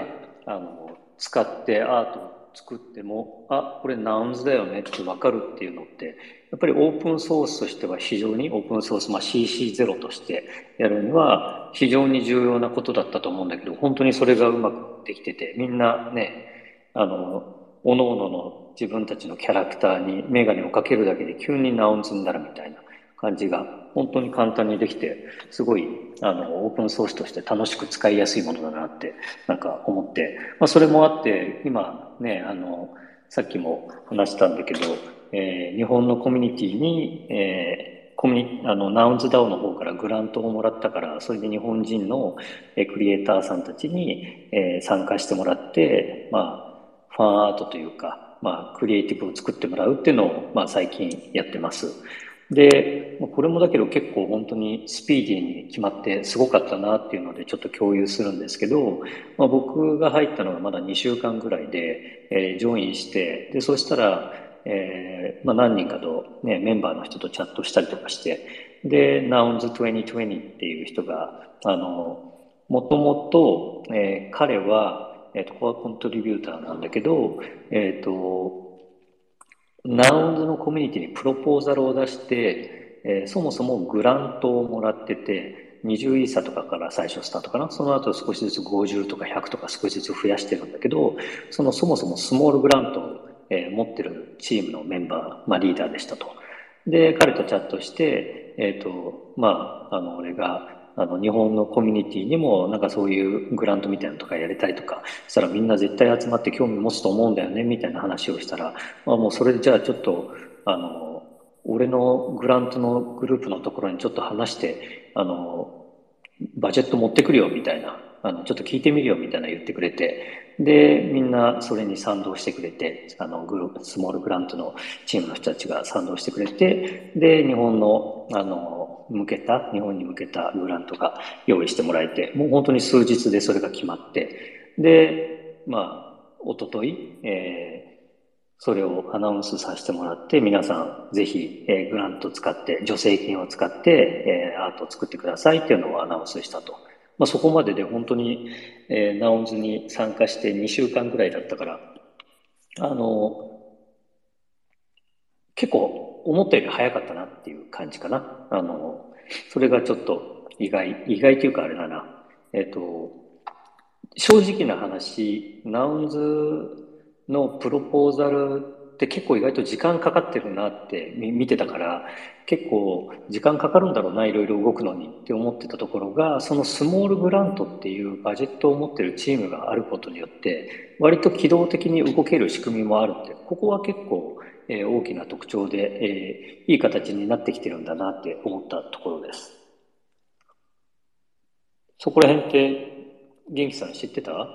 あの使ってアートを作っても、あ、これナウンズだよねってわかるっていうのって、やっぱりオープンソースとしては非常にオープンソース、まあ、CC0 としてやるには非常に重要なことだったと思うんだけど、本当にそれがうまくできてて、みんなね、あの、おのおのの自分たちのキャラクターにメガネをかけるだけで急にナウンズになるみたいな感じが本当に簡単にできて、すごい、あの、オープンソースとして楽しく使いやすいものだなって、なんか思って、まあ、それもあって、今ね、あの、さっきも話したんだけど、えー日本のコミュニティに、えーコミュニあのナウンズダオの方からグラントをもらったから、それで日本人の、クリエイターさんたちに、えー参加してもらって、まあ、ファンアートというか、まあ、クリエイティブを作ってもらうっていうのを、まあ、最近やってます。で、これもだけど結構本当にスピーディーに決まってすごかったなっていうのでちょっと共有するんですけど、まあ、僕が入ったのがまだ2週間ぐらいで、えージョインして、で、そしたら、えーまあ、何人かと、ね、メンバーの人とチャットしたりとかして、で、Nouns2020 っていう人が、あの、もともと、えー彼は、えっ、と、コアコントリビューターなんだけど、えっ、と、ナウンズのコミュニティにプロポーザルを出して、えーそもそもグラントをもらってて、20イーサとかから最初スタートかな？その後少しずつ50とか100とか少しずつ増やしてるんだけど、そのそもそもスモールグラントを、え持ってるチームのメンバー、まあリーダーでしたと。で、彼とチャットして、えっ、と、まあ、あの、俺が、あの、日本のコミュニティにも、なんかそういうグラントみたいなのとかやりたいとか、したらみんな絶対集まって興味持つと思うんだよね、みたいな話をしたら、まあもうそれでじゃあちょっと、あの、俺のグラントのグループのところにちょっと話して、あの、バジェット持ってくるよ、みたいな。あの、ちょっと聞いてみるよ、みたいな言ってくれて。で、みんなそれに賛同してくれて、あの、グループ、スモールグラントのチームの人たちが賛同してくれて、で、日本の、あの、向けた、日本に向けたグラントが用意してもらえて、もう本当に数日でそれが決まって、で、まあ、おととい、えーそれをアナウンスさせてもらって、皆さんぜひ、えーグラント使って、助成金を使って、えーアートを作ってくださいっていうのをアナウンスしたと。まあ、そこまでで本当に、えーナウンズに参加して2週間ぐらいだったから、あの、結構思ったより早かったなっていう感じかな。あの、それがちょっと意外、意外というかあれだな。えっ、と、正直な話、ナウンズのプロポーザルって結構意外と時間かかってるなって見てたから、結構時間かかるんだろうな、いろいろ動くのにって思ってたところが、そのスモールグラントっていうバジェットを持ってるチームがあることによって、割と機動的に動ける仕組みもあるって、ここは結構、えー大きな特徴で、えーいい形になってきてるんだなって思ったところです。そこら辺って、元気さん知ってた？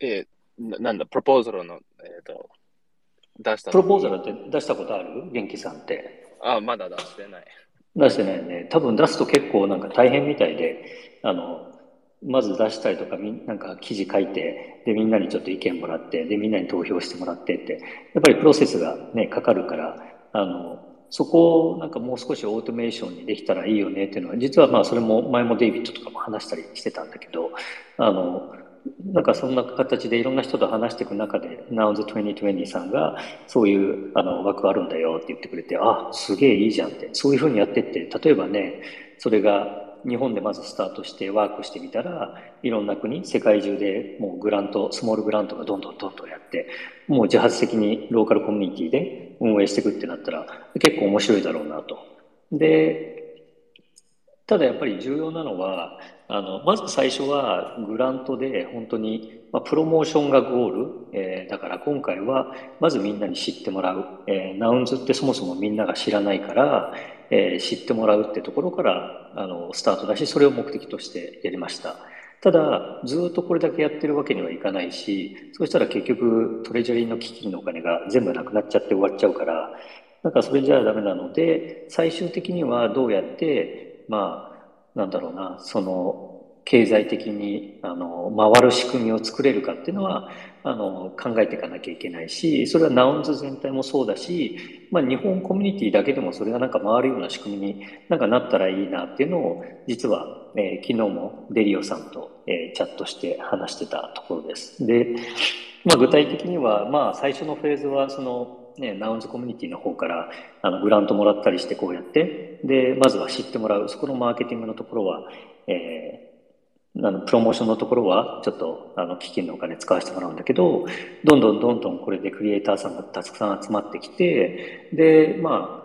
えーななんだ、プロポーザルの、えっ、と、出したプロポーザルっって出したことある？元気さんって。あ、まだ出してない。出してないよね。多分出すと結構なんか大変みたいで、あの、まず出したりとか、なんか記事書いて、で、みんなにちょっと意見もらって、で、みんなに投票してもらってって、やっぱりプロセスがね、かかるから、あの、そこをなんかもう少しオートメーションにできたらいいよねっていうのは、実はまあそれも前もデイビッドとかも話したりしてたんだけど、あの、なんかそんな形でいろんな人と話していく中で、Nouns2020 さんがそういうあの枠あるんだよって言ってくれて、あ、すげえいいじゃんって、そういうふうにやってって、例えばね、それが日本でまずスタートしてワークしてみたら、いろんな国、世界中でもうグラント、スモールグラントがどんどんどんどんやって、もう自発的にローカルコミュニティで運営していくってなったら、結構面白いだろうなと。で、ただやっぱり重要なのは、あの、まず最初はグラントで本当に、まあ、プロモーションがゴール、えー、だから今回はまずみんなに知ってもらう、えー、ナウンズってそもそもみんなが知らないから、えー、知ってもらうってところからあのスタートだしそれを目的としてやりました。ただずっとこれだけやってるわけにはいかないしそしたら結局トレジャリーの基金のお金が全部なくなっちゃって終わっちゃうからなんかそれじゃダメなので最終的にはどうやってまあなんだろうなその経済的にあの回る仕組みを作れるかっていうのはあの考えていかなきゃいけないしそれはナウンズ全体もそうだし、まあ、日本コミュニティだけでもそれがなんか回るような仕組みになんかなったらいいなっていうのを実は、えー、昨日もデリオさんと、えー、チャットして話してたところです。で、まあ、具体的には、まあ、最初のフェーズはそのね、ナウンズコミュニティの方からあのグラントもらったりしてこうやって。でまずは知ってもらう。そこのマーケティングのところは、えーあのプロモーションのところはちょっとあの基金のお金使わせてもらうんだけどどんどんどんどんこれでクリエイターさんがたくさん集まってきてでまあ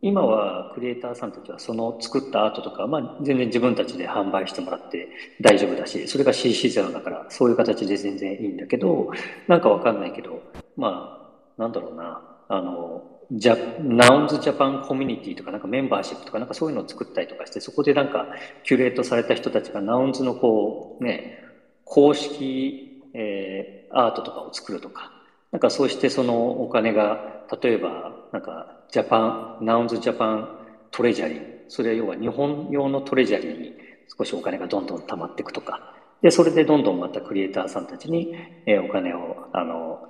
今はクリエイターさんたちはその作ったアートとか、まあ、全然自分たちで販売してもらって大丈夫だしそれが CC0 だからそういう形で全然いいんだけどなんかわかんないけどまあなんだろうな。あのジャナウンズジャパンコミュニティとかなんかメンバーシップとかなんかそういうのを作ったりとかしてそこでなんかキュレートされた人たちがナウンズのこうね公式、えー、アートとかを作るとかなんかそうしてそのお金が例えばなんかジャパンナウンズジャパントレジャリーそれは要は日本用のトレジャリーに少しお金がどんどん溜まっていくとか。でそれでどんどんまたクリエイターさんたちに、えー、お金をあの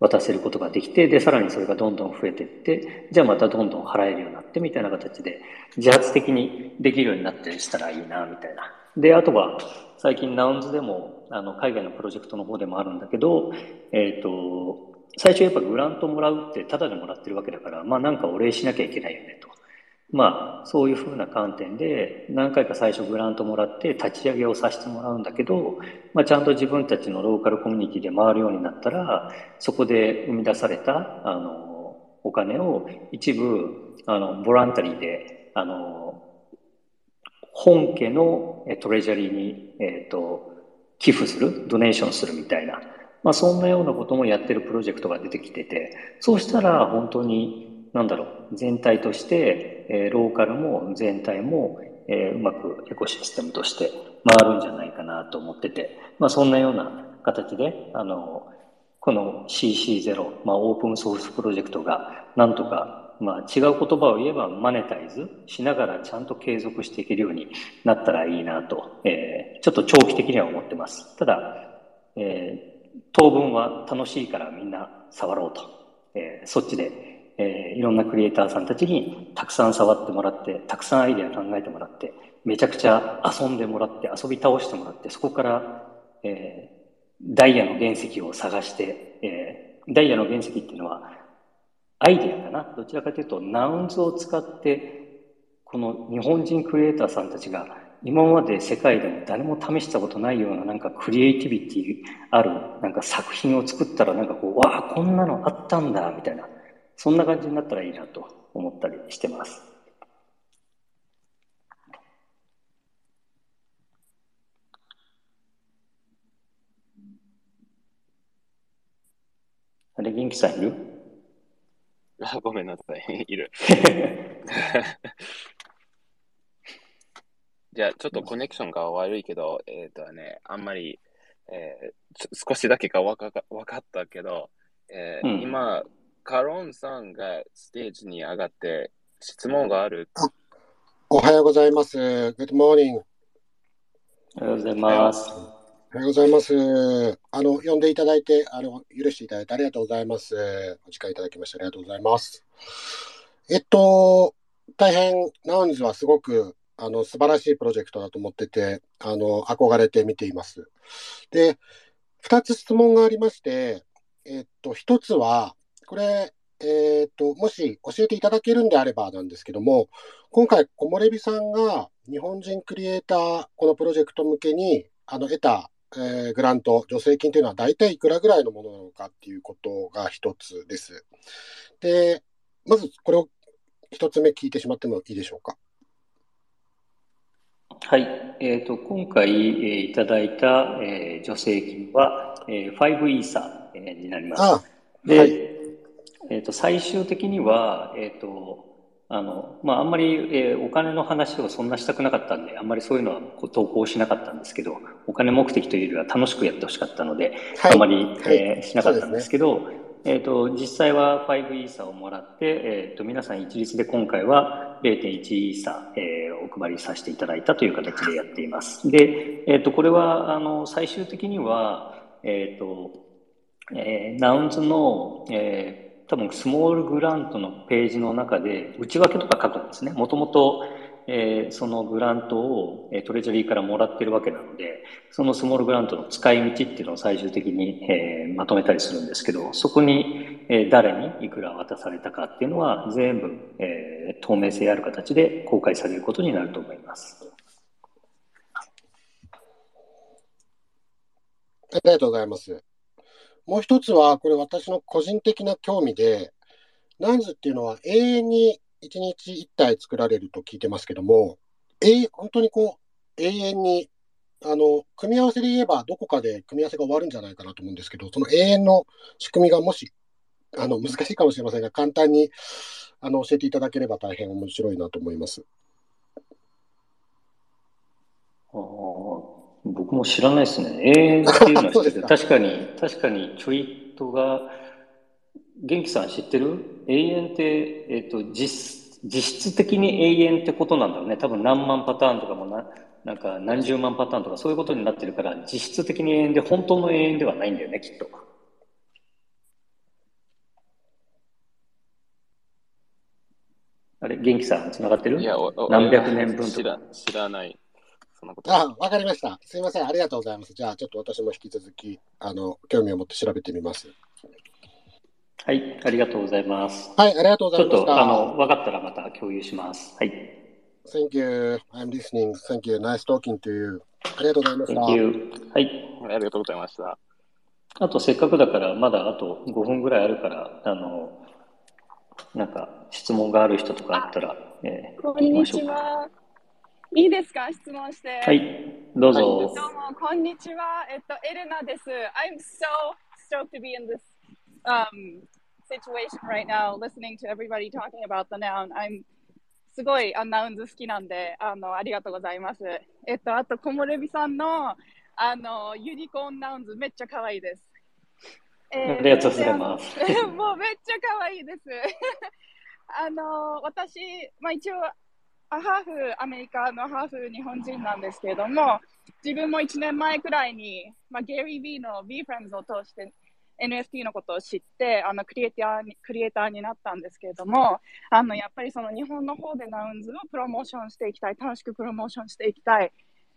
渡せることができて、で、さらにそれがどんどん増えていって、じゃあまたどんどん払えるようになってみたいな形で、自発的にできるようになったりしたらいいな、みたいな。で、あとは、最近ナウンズでも、あの、海外のプロジェクトの方でもあるんだけど、えっ、ー、と、最初やっぱグラントもらうってタダでもらってるわけだから、まあなんかお礼しなきゃいけないよね。まあ、そういうふうな観点で、何回か最初グラントもらって立ち上げをさせてもらうんだけど、まあ、ちゃんと自分たちのローカルコミュニティで回るようになったら、そこで生み出された、あの、お金を一部、あの、ボランタリーで、あの、本家のトレジャリーに、えっ、ー、と、寄付する、ドネーションするみたいな、まあ、そんなようなこともやってるプロジェクトが出てきてて、そうしたら本当になんだろう、全体として、えー、ローカルも全体も、えー、うまくエコシステムとして回るんじゃないかなと思ってて、まあ、そんなような形で、あの、この CC0、まあ、オープンソースプロジェクトが、なんとか、まあ、違う言葉を言えばマネタイズしながらちゃんと継続していけるようになったらいいなと、えー、ちょっと長期的には思ってます。ただ、えー、当分は楽しいからみんな触ろうと、えー、そっちでえー、いろんなクリエイターさんたちにたくさん触ってもらって、たくさんアイデア考えてもらって、めちゃくちゃ遊んでもらって、遊び倒してもらって、そこから、えー、ダイヤの原石を探して、えー、ダイヤの原石っていうのは、アイデアかな？どちらかというと、ナウンズを使って、この日本人クリエイターさんたちが今まで世界でも誰も試したことないようななんかクリエイティビティあるなんか作品を作ったらなんかこう、わあ、こんなのあったんだ、みたいな。そんな感じになったらいいなと思ったりしてます。あれ、元気さんいる？あごめんなさい、いる。[LAUGHS] じゃあ、ちょっとコネクションが悪いけど、えっ、ー、とね、あんまり、えー、少しだけかわかわかったけど、えー、うん、今、カロンさんがステージに上がって質問がある。おはようございます。Good morning. おはようございます。おはようございます。あの、呼んでいただいて、あの、許していただいてありがとうございます。お時間いただきましてありがとうございます。えっと、大変、ナウンズはすごく、あの、素晴らしいプロジェクトだと思ってて、あの、憧れて見ています。で、二つ質問がありまして、えっと、一つは、これ、えーと、もし教えていただけるんであればなんですけども、今回、木漏れ日さんが日本人クリエイター、このプロジェクト向けにあの得た、えー、グラント、助成金というのは大体いくらぐらいのものなのかっていうことが一つです。で、まずこれを一つ目聞いてしまってもいいでしょうか？はい、えーと、今回、えー、いただいた、えー、助成金は、えー、5イーサ、えー、になります。あで、はい、えーと、最終的には、えーとあのまあ、あんまり、えー、お金の話をそんなしたくなかったんで、あんまりそういうのは投稿しなかったんですけど、お金目的というよりは楽しくやってほしかったので、はい、あまり、えー、しなかったんですけど、えーと、実際は5イーサをもらって、えーと、皆さん一律で今回は0.1イーサ、えー、お配りさせていただいたという形でやっています。で、えーと、これはあの最終的には、えーとえー、ナウンズの、えー、多分スモールグラントのページの中で内訳とか書くんですね。もともとえー、そのグラントを、えー、トレジャリーからもらってるわけなので、そのスモールグラントの使い道っていうのを最終的に、えー、まとめたりするんですけど、そこに、えー、誰にいくら渡されたかっていうのは全部、えー、透明性ある形で公開されることになると思います。ありがとうございます。もう一つは、これ私の個人的な興味で、ナンズっていうのは永遠に1日1体作られると聞いてますけども、え本当にこう、永遠に、あの、組み合わせで言えば、どこかで組み合わせが終わるんじゃないかなと思うんですけど、その永遠の仕組みがもし、あの、難しいかもしれませんが、簡単に、あの、教えていただければ大変面白いなと思います。あ僕も知らないですね。永遠っていうのは知って [LAUGHS] 確かに、確かにちょいとが、元気さん知ってる？永遠って、えっ、ー、と、実、実質的に永遠ってことなんだろうね。多分何万パターンとかもな、なんか何十万パターンとかそういうことになってるから、実質的に永遠で本当の永遠ではないんだよね、きっと。あれ、元気さん、つながってる？いや、何百年分とか。知らない。そのことあ、わかりました。すいません。ありがとうございます。じゃあ、ちょっと私も引き続き、あの、興味を持って調べてみます。はい、ありがとうございます。はい、ありがとうございます。ちょっと、あの、分かったらまた共有します。はい。Thank you. I'm listening. Thank you. Nice talking to you. ありがとうございました。Thank you. はい。ありがとうございました。あと、せっかくだから、まだあと5分ぐらいあるから、あの、なんか質問がある人とかあったら、えー、こんにちは。いいですか？質問して。はい、どうぞ。どうも、こんにちは。えっと、エレナです。I'm so stoked to be in this um, situation right now, listening to everybody talking about the noun. I'm すごいあナウンズ好きなんであのありがとうございます。えっと、あと、木漏れ日さんのあのユニコーンナウンズめっちゃ可愛いです。えー、ありがとうございます。[LAUGHS] もうめっちゃ可愛いです。[LAUGHS] あの私、まあ、一応ハーフアメリカのハーフ日本人なんですけれども自分も1年前くらいに、まあ、ゲイリー・ビーの B フレンズを通して NFT のことを知ってあのクリエイターにクリエイターになったんですけれどもあのやっぱりその日本の方でナウンズをプロモーションしていきたい楽しくプロモーションしていきたいっ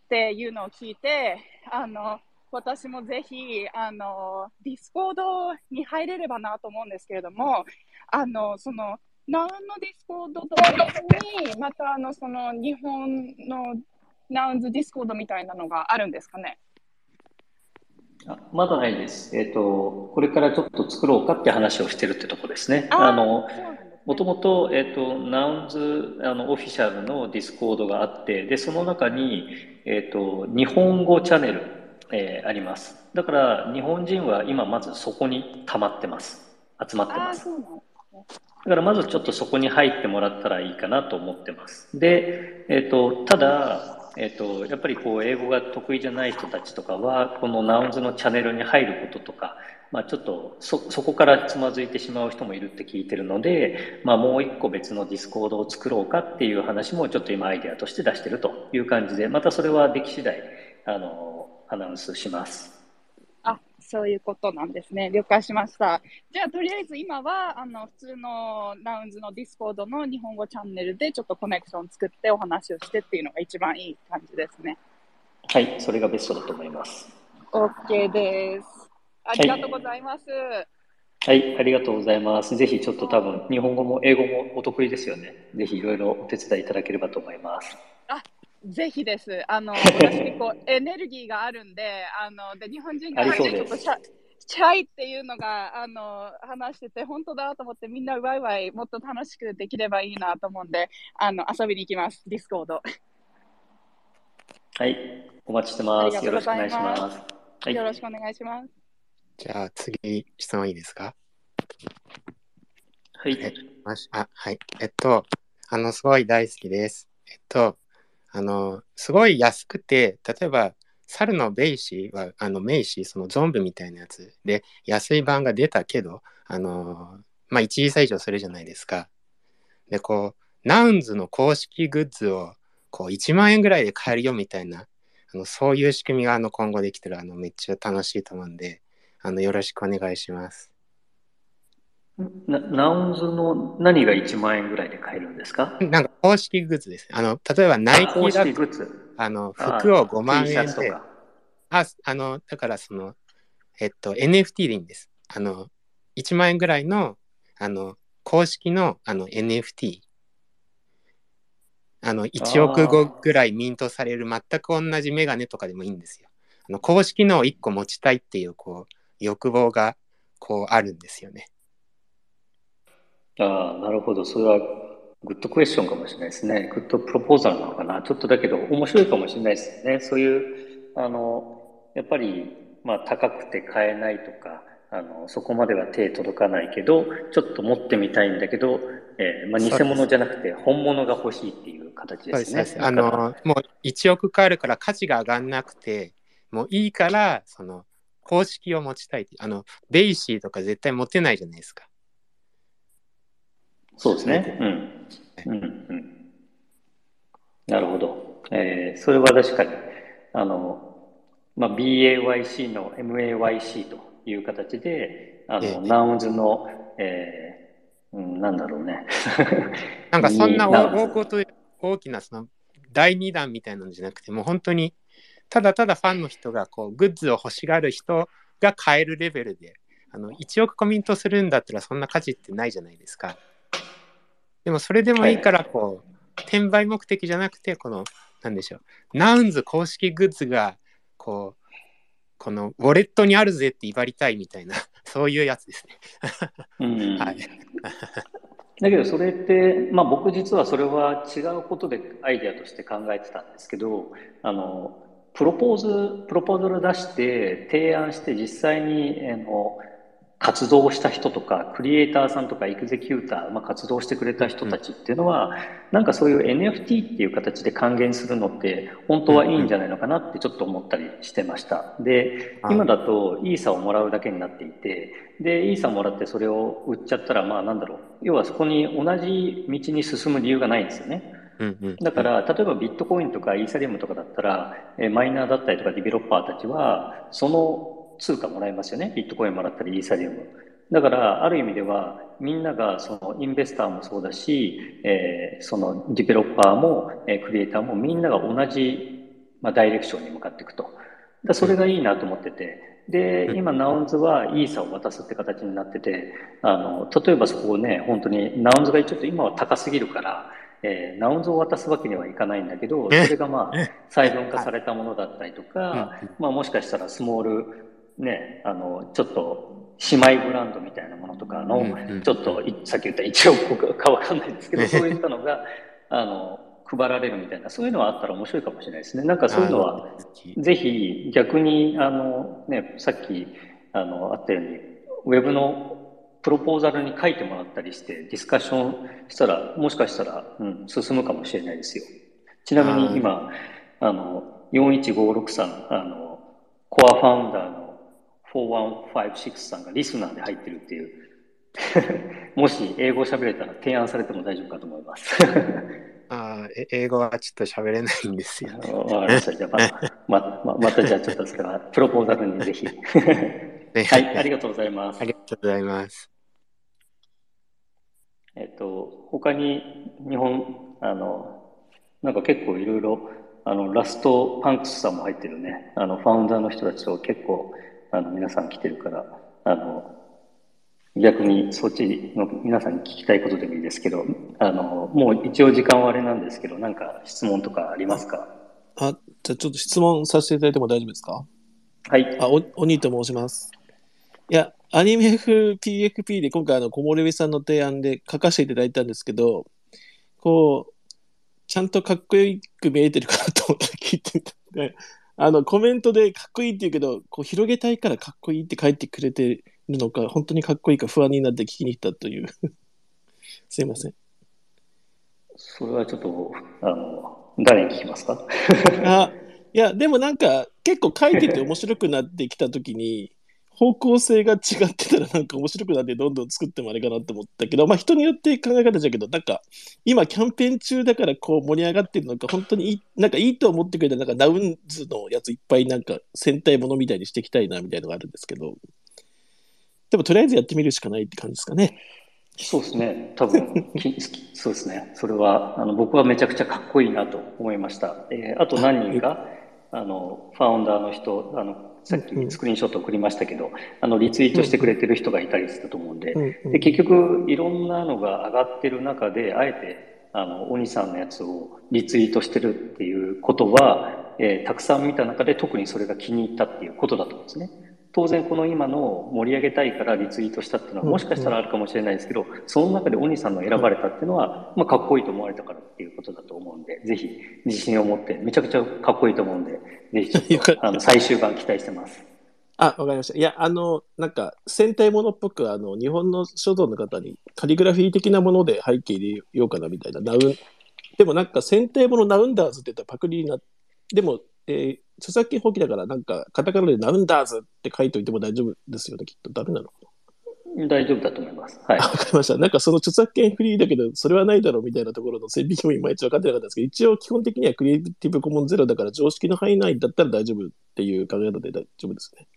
ていうのを聞いてあの私もぜひあのディスコードに入れればなと思うんですけれどもあのそのナウンのディスコードと別にまたあのその日本のナウンズディスコードみたいなのがあるんですかね？あまだないです。えっ、ー、と、これからちょっと作ろうかって話をしてるってとこですね。あの、もともと、えっ、ー、と、ナウンズ、あの、オフィシャルのディスコードがあって、で、その中に、えっ、ー、と、日本語チャンネル、えー、あります。だから、日本人は今まずそこに溜まってます。集まってます。だからまずちょっとそこに入ってもらったらいいかなと思ってます。で、えっ、と、ただ、えっと、やっぱりこう英語が得意じゃない人たちとかはこのナウンズのチャンネルに入ることとか、まあ、ちょっとそそこからつまずいてしまう人もいるって聞いてるので、まあ、もう一個別のディスコードを作ろうかっていう話もちょっと今アイデアとして出してるという感じでまたそれはでき次第あのアナウンスします。そういうことなんですね。了解しました。じゃあ、とりあえず今は、あの、普通のラウンズのディスコードの日本語チャンネルでちょっとコネクション作ってお話をしてっていうのが一番いい感じですね。はい、それがベストだと思います。OK です。ありがとうございます。はい、はい、ありがとうございます。ぜひちょっと多分、日本語も英語もお得意ですよね。ぜひいろいろお手伝いいただければと思います。あ、ぜひです。あの、[LAUGHS] 私結構エネルギーがあるんで、あの、で、日本人がちょっとシャシャイっていうのが、あの、話してて、本当だと思って、みんなワイワイもっと楽しくできればいいなと思うんで、あの、遊びに行きます、ディスコード。はい、お待ちしてます。ありよろしくお願いがとうございましますす。はいよろしくお願いします。じゃあ次、質問いいですか？はい。あ、はい。えっと、あの、すごい大好きです。えっと、あの、すごい安くて、例えば、猿のベイシーは、あの、メイシー、そのゾンビみたいなやつで、安い版が出たけど、あの、まあ、1時歳以上するじゃないですか。で、こう、ナウンズの公式グッズを、こう、1万円ぐらいで買えるよみたいな、あの、そういう仕組みが、あの、今後できたら、あの、めっちゃ楽しいと思うんで、あの、よろしくお願いします。なナウンズの何が1万円ぐらいで買えるんですか？なんか公式グッズです。あの、例えばナイキ公だと、式グッズ。あの、あ服を5万円で。あ、あの、だからその、えっと、NFT でいいんです。あの、1万円ぐらいの、あの、公式の、あの、NFT。あの、1億個ぐらいミントされる全く同じメガネとかでもいいんですよ。あの、公式のを1個持ちたいっていう、こう、欲望が、こう、あるんですよね。ああ、なるほど。それはグッドクエスチョンかもしれないですね。グッドプロポーザルなのかな。ちょっとだけど面白いかもしれないですね。そういう、あの、やっぱり、まあ高くて買えないとか、あの、そこまでは手届かないけど、ちょっと持ってみたいんだけど、えーまあ偽物じゃなくて本物が欲しいっていう形ですね。です。あの、もう1億買えるから価値が上がんなくて、もういいから、その、公式を持ちたい。あの、ベイシーとか絶対持てないじゃないですか。そうですね。うん。うんうん。なるほど。えーそれは確かに、あの、まあ、BAYC の MAYC という形で、あええの、ナウンズの、えーうん、なんだろうね。[LAUGHS] なんかそんな [LAUGHS] ナウンズ大こと大きなその第2弾みたいなのじゃなくて、もう本当にただただファンの人がこうグッズを欲しがる人が買えるレベルで、あの1億コミントするんだったらそんな価値ってないじゃないですか。でもそれでもいいからこう、転売目的じゃなくて、この、なんでしょう、ナウンズ公式グッズがこう、このウォレットにあるぜって威張りたいみたいな、[LAUGHS] そういうやつですね。うんはい。だけどそれって、まあ、僕実はそれは違うことでアイデアとして考えてたんですけどあのプロポーズプロポーザル出して提案して実際にあの活動した人とかクリエイターさんとかエグゼキューター、まあ、活動してくれた人たちっていうのは、なんかそういう NFT っていう形で還元するのって本当はいいんじゃないのかなってちょっと思ったりしてました。ではい。今だとイーサをもらうだけになっていてでイーサもらってそれを売っちゃったらまあなんだろう。要はそこに同じ道に進む理由がないんですよね。うんうん、だから、例えばビットコインとかイーサリアムとかだったら、えーマイナーだったりとかディベロッパーたちは、その通貨もらえますよね。ビットコインもらったりイーサリアム。だから、ある意味では、みんなが、そのインベスターもそうだし、えーそのディベロッパーも、えークリエイターもみんなが同じ、まあ、ダイレクションに向かっていくと。だそれがいいなと思ってて。で、今、ナウンズはイーサを渡すって形になってて、あの、例えばそこをね、本当に、ナウンズがちょっと今は高すぎるから、えーナウンズを渡すわけにはいかないんだけど、それがまあ、細分化されたものだったりとか、まあもしかしたらスモール、ね、あの、ちょっと姉妹ブランドみたいなものとかのうんうん、ちょっといさっき言った1億かわかんないですけど、そういったのが、あの、配られるみたいな、そういうのはあったら面白いかもしれないですね。なんかそういうのは、ぜひ逆に、あの、ね、さっき、あの、あったように、ウェブのプロポーザルに書いてもらったりして、ディスカッションしたら、もしかしたら、うん、進むかもしれないですよ。ちなみに今、あの、41563、あの、コアファウンダーの4156さんがリスナーで入ってるっていう、[LAUGHS] もし英語喋れたら提案されても大丈夫かと思います。[LAUGHS] あーえ英語はちょっと喋れないんですよね。わかりました。じゃあま [LAUGHS] まままたじゃあちょっとそれはプロポーザルにぜひ。ねはい、ありがとうございますあ。りがとうございます。えっと、他に日本、あの、なんか結構いろいろ、あの、ラストパンクスさんも入ってるね。あの、ファウンダーの人たちと結構、あの、皆さん来てるから、あの、逆にそっちの皆さんに聞きたいことでもいいですけど、あの、もう一応時間はあれなんですけど、なんか質問とかありますか？あ、じゃあちょっと質問させていただいても大丈夫ですか？はい。あ、お、おにと申します。いや、アニメ風 PFP で今回あの、木漏れ日さんの提案で書かせていただいたんですけど、こう、ちゃんとかっこよく見えてるかなと思って聞いてみたんで、あの、コメントでかっこいいって言うけど、こう、広げたいからかっこいいって書いてくれてるのか、本当にかっこいいか不安になって聞きに行ったという。[LAUGHS] すいません。それはちょっと、あの、誰に聞きますか？[LAUGHS] あ、いや、でもなんか、結構書いてて面白くなってきたときに、方向性が違ってたらなんか面白くなってどんどん作ってもあれかなと思ったけど、まあ人によって考え方だけど、なんか今キャンペーン中だからこう盛り上がってるのか、本当にいい、なんかいいと思ってくれたなんかダウンズのやついっぱいなんか戦隊ものみたいにしていきたいなみたいなのがあるんですけど、でもとりあえずやってみるしかないって感じですかね。そうですね、多分 [LAUGHS] きそうですね、それはあの僕はめちゃくちゃかっこいいなと思いました。えーあと何人か、あのファウンダーの人、あのさっきスクリーンショット送りましたけど、あのリツイートしてくれてる人がいたりしたと思うんで、うんうんで結局、いろんなのが上がってる中で、あえてあの鬼さんのやつをリツイートしてるっていうことは、えーたくさん見た中で特にそれが気に入ったっていうことだと思うんですね。当然この今の盛り上げたいからリツイートしたっていうのはもしかしたらあるかもしれないですけど、その中で鬼さんの選ばれたっていうのは、まあ、かっこいいと思われたからっていうことだと思うんで、ぜひ自信を持って、めちゃくちゃかっこいいと思うんで、ぜひちょっと [LAUGHS] あの最終版期待してます。あ、わかりました。いや、あの、なんか、戦隊ものっぽく、あの、日本の書道の方にカリグラフィー的なもので背景入れようかなみたいな、ナウン、でもなんか、戦隊ものナウンダーズって言ったらパクリになでも、えー著作権放棄だから、なんか、カタカナでナウンダーズって書いといても大丈夫ですよね、きっと。ダメなの大丈夫だと思います。はい。わかりました。なんかその著作権フリーだけど、それはないだろうみたいなところの線引きもいまいち分かってなかったんですけど、一応基本的にはクリエイティブコモンゼロだから常識の範囲内だったら大丈夫っていう考え方で大丈夫ですね。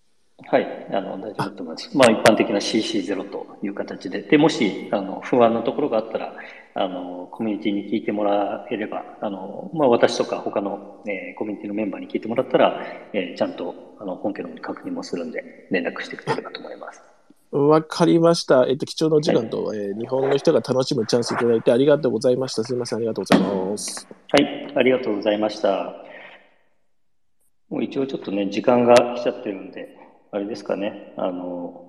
はい、あの大丈夫だと思います。まあ、一般的な CC0 という形で、でもしあの不安なところがあったらあの、コミュニティに聞いてもらえれば、あのまあ、私とか他の、えーコミュニティのメンバーに聞いてもらったら、えーちゃんとあの本家の確認もするんで、連絡してくれればと思います。わかりました。えっと、貴重なお時間と、えー日本の人が楽しむチャンスいただいてありがとうございました。すみません、ありがとうございます。はい、ありがとうございました。もう一応ちょっとね、時間が来ちゃってるんで、あれですかね、あの、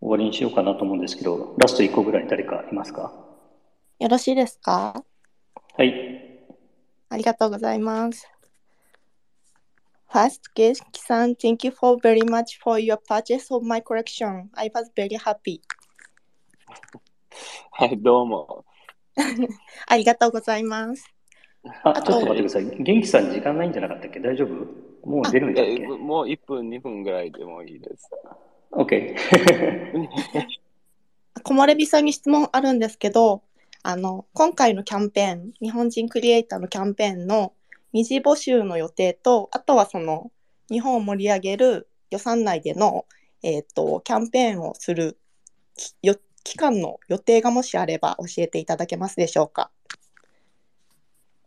終わりにしようかなと思うんですけど、ラスト1個ぐらい誰かいますか？よろしいですか？はい。ありがとうございます。First, Geski-san, thank you for very much for your purchase of my collection. I was very happy. [LAUGHS] はい、どうも。[LAUGHS] ありがとうございます。あ、あちょっとと待ってください。元気さん時間ないんじゃなかったっけ？大丈夫？もう出るんだっえけもう1分、2分ぐらいでもいいです。?OK。木漏れ日さんに質問あるんですけど、あの、今回のキャンペーン、日本人クリエイターのキャンペーンの二次募集の予定と、あとはその、日本を盛り上げる予算内での、えっ、と、キャンペーンをするきよ期間の予定がもしあれば教えていただけますでしょうか？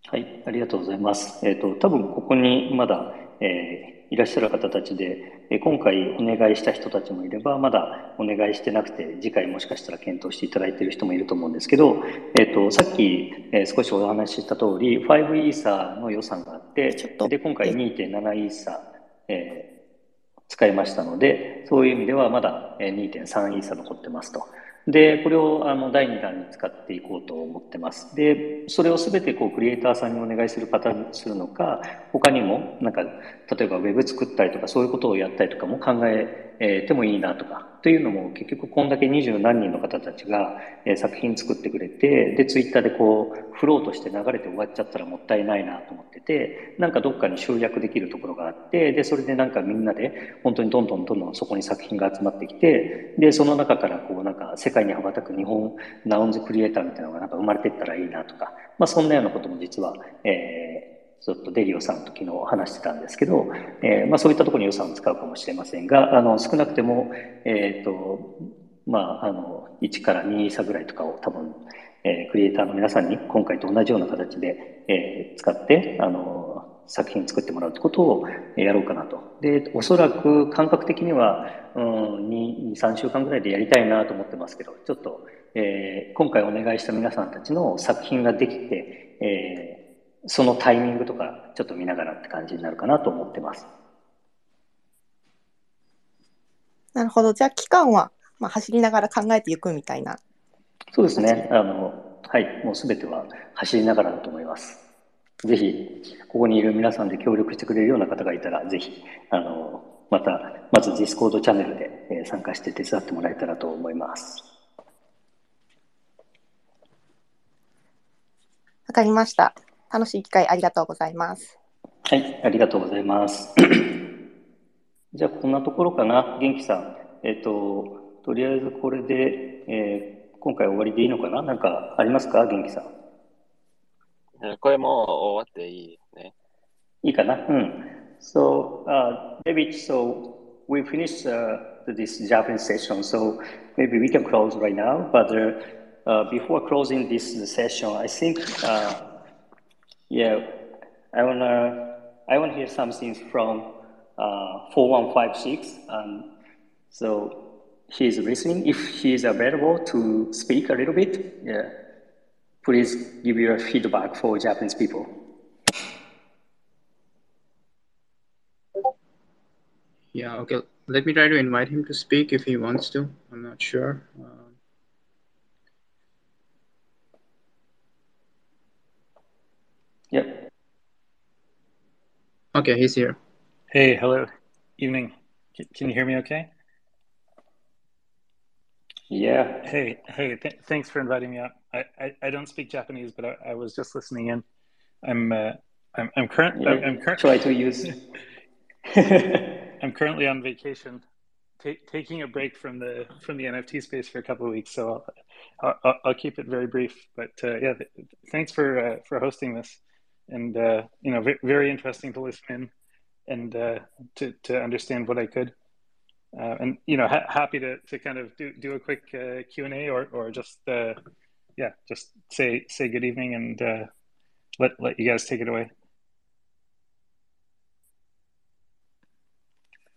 はい、ありがとうございます。えっ、と、多分ここにまだ、えーいらっしゃる方たちで、えー今回お願いした人たちもいれば、まだお願いしてなくて、次回もしかしたら検討していただいている人もいると思うんですけど、えっ、と、さっき、えー少しお話しした通り、5イーサの予算があってちょっと、で、今回2.7イーサ、えー使いましたので、そういう意味ではまだえー2.3イーサ残ってますと。で、これをあの第2弾に使っていこうと思ってます。で、それをすべてこうクリエイターさんにお願いする方にするのか、他にもなんか、例えばウェブ作ったりとかそういうことをやったりとかも考ええーてもいいなとか、というのも結局こんだけ二十何人の方たちが、えー作品作ってくれて、で、ツイッターでこう、フローとして流れて終わっちゃったらもったいないなと思ってて、なんかどっかに集約できるところがあって、で、それでなんかみんなで本当にどんどんどんどんそこに作品が集まってきて、で、その中からこうなんか世界に羽ばたく日本ナウンズクリエイターみたいなのがなんか生まれていったらいいなとか、まあそんなようなことも実は、えーちょっとデリオさんと昨日話してたんですけど、えーまあ、そういったところに予算を使うかもしれませんが、あの少なくても、えーとまあ、あの1から2差ぐらいとかを多分、えークリエイターの皆さんに今回と同じような形で、えー使ってあの作品作ってもらうってことをやろうかなと。で、おそらく感覚的には、うん、2、3週間ぐらいでやりたいなと思ってますけど、ちょっと、えー、今回お願いした皆さんたちの作品ができて、えー、そのタイミングとかちょっと見ながらって感じになるかなと思ってます。なるほど。じゃあ期間は、まあ、走りながら考えていくみたいな。そうですね。あの、はい。もうすべては走りながらだと思います。ぜひ、ここにいる皆さんで協力してくれるような方がいたら、ぜひ、あの、また、まずディスコードチャンネルで、え参加して手伝ってもらえたらと思います。わかりました。楽しい機会ありがとうございます。はい、ありがとうございます。じゃあ、こんなところかな、元気さん。えっ、ー、と、とりあえずこれで、えー、今回終わりでいいのかななんかありますか、元気さん。これも終わっていいね。いいかなうん。So, uh, David, so we finished uh, this Japanese session, so maybe we can close right now. But uh, uh, before closing this session, I think, uh, yeah, I wanna, I wanna hear something from uh, 4156. And so he's listening. If he is available to speak a little bit, yeah, please give your feedback for Japanese people. Yeah, okay. Let me try to invite him to speak if he wants to. I'm not sure. Uh, yep. Okay, he's here. Hey, hello. Evening. Can you hear me okay? Yeah. Hey, hey, th- thanks for inviting me up. I, I, I, don't speak Japanese, but I, I was just listening in. I'm uh, I'm I'm current yeah, I'm, current try to use [LAUGHS] I'm currently on vacation, t- taking a break from the from the NFT space for a couple of weeks. So I'll, I'll, I'll keep it very brief. But uh, yeah, th- thanks for uh, for hosting this, and uh, you know, v- very interesting to listen in and uh, to to understand what I could. Uh, and you know, ha- happy to, to kind of do, do a quick uh, Q and A or or just uh, yeah, just say say good evening and uh, let let you guys take it away.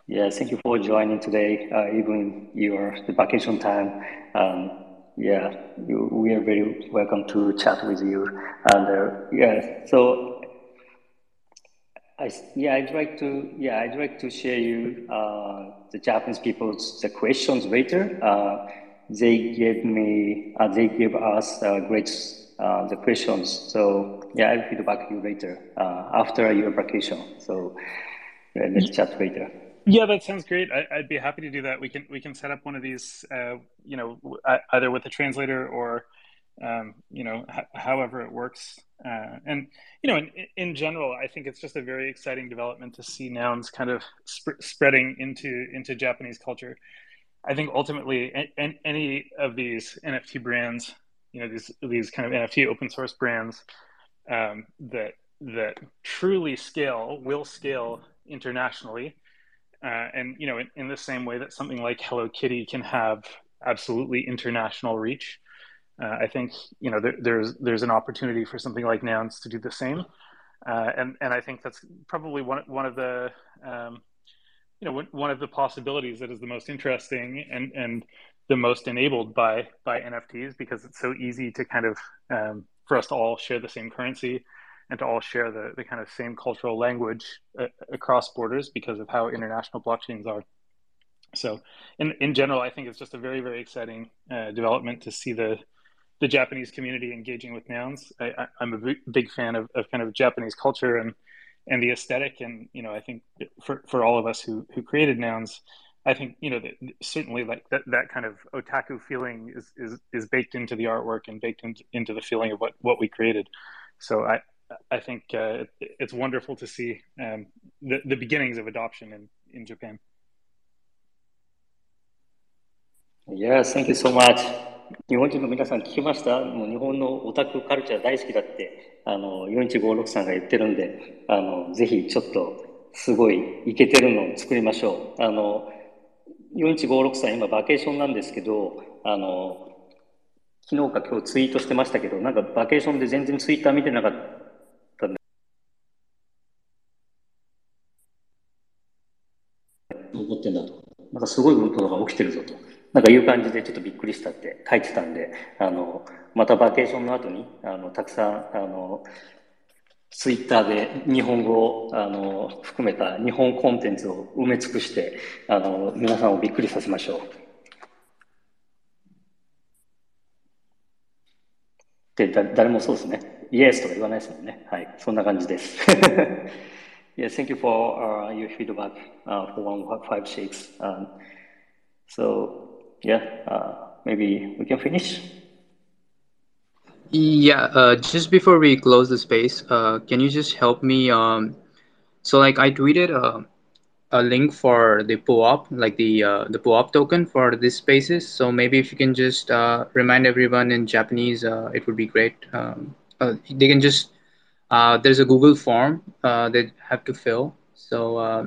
Yeah, thank you for joining today, uh, even your the vacation time. Um, yeah, you, we are very welcome to chat with you. And uh, yeah, so I, yeah, I'd like to yeah I'd like to share you uh, the Japanese people's the questions later. Uh, they gave me uh, they gave us uh, great uh, the questions. So yeah, I'll feedback you later uh, after your vacation. So let's chat later. Yeah, that sounds great. I, would be happy to do that. We can we can set up one of these, uh, you know, either with a translator or, um, you know, h- however it works. Uh, and you know, in, in general, I think it's just a very exciting development to see nouns kind of sp- spreading into into Japanese culture. I think ultimately, any of these NFT brands, you know, these these kind of NFT open source brands um, that that truly scale will scale internationally uh, and you know, in, in, the same way that something like Hello Kitty can have absolutely international reach, uh, I think you know there, there's there's an opportunity for something like Nouns to do the same, uh, and and I think that's probably one one of the um, you know one of the possibilities that is the most interesting and and the most enabled by by NFTs because it's so easy to kind of um, for us to all share the same currency and to all share the, the kind of same cultural language uh, across borders because of how international blockchains are. So, in, in general, I think it's just a very, very exciting uh, development to see the the Japanese community engaging with nouns. I, am a big fan of, of kind of Japanese culture and and the aesthetic, and you know, I think for, for all of us who who created nouns, I think you know that certainly like that, that kind of otaku feeling is, is is baked into the artwork and baked into, into the feeling of what what we created. So I I think uh, it's wonderful to see um, the, the beginnings of adoption in, in Japan. Yes, thank you so much. 日本人の皆さん聞きました？もう日本のオタクカルチャー大好きだって、あの、4156さんが言ってるんで、あの、ぜひちょっと、すごいイケてるのを作りましょう。あの、4156さん今バケーションなんですけど、あの、昨日か今日ツイートしてましたけど、なんかバケーションで全然ツイッター見てなかった起ってんだとなんかすごいことが起きてるぞと。なんかいう感じでちょっとびっくりしたって書いてたんで、あの、またバケーションの後に、あの、たくさん、あの、ツイッターで日本語をあの含めた日本コンテンツを埋め尽くしてあの皆さんをびっくりさせましょう。で、だ誰もそうですね。イエスとか言わないですもんね。はい。そんな感じです。[LAUGHS] yeah, thank you for、uh, your feedback、uh, 4156. Um, so, yeah, uh, maybe we can finish. Yeah, uh, just before we close the space, uh, can you just help me? Um, so like I tweeted a, a link for the POAP, like the uh, the POAP token for this spaces. So maybe if you can just uh, remind everyone in Japanese, uh, it would be great. Um, uh, they can just uh, there's a Google form uh, they have to fill. So uh,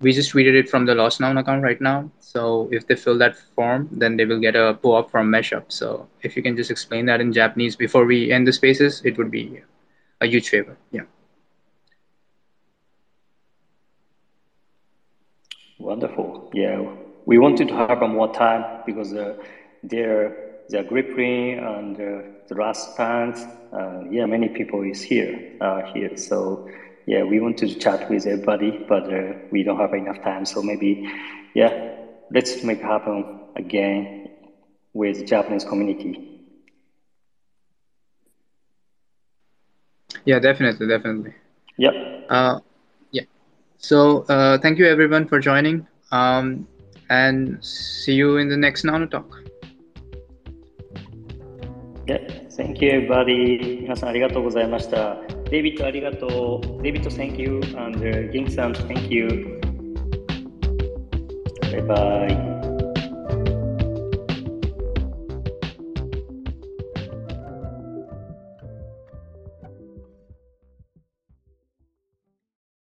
we just tweeted it from the Lost Noun account right now. So if they fill that form, then they will get a POAP from Messhup. So if you can just explain that in Japanese before we end the spaces, it would be a huge favor. Yeah. Wonderful. Yeah, we wanted to have more time because uh, they're they're gripping and uh, the last pants. Uh, yeah, many people is here uh, here. So yeah, we want to chat with everybody, but uh, we don't have enough time. So maybe, yeah, let's make happen again with Japanese community. Yeah, definitely, definitely. Yep. Uh, yeah. So uh, thank you everyone for joining. Um, and see you in the next Noun O' Talk. Yeah, thank you everybody. 皆さんありがとうございました。デイビッドありがとう。デイビッド thank you and、uh, ゲンさん thank you. バイバイ。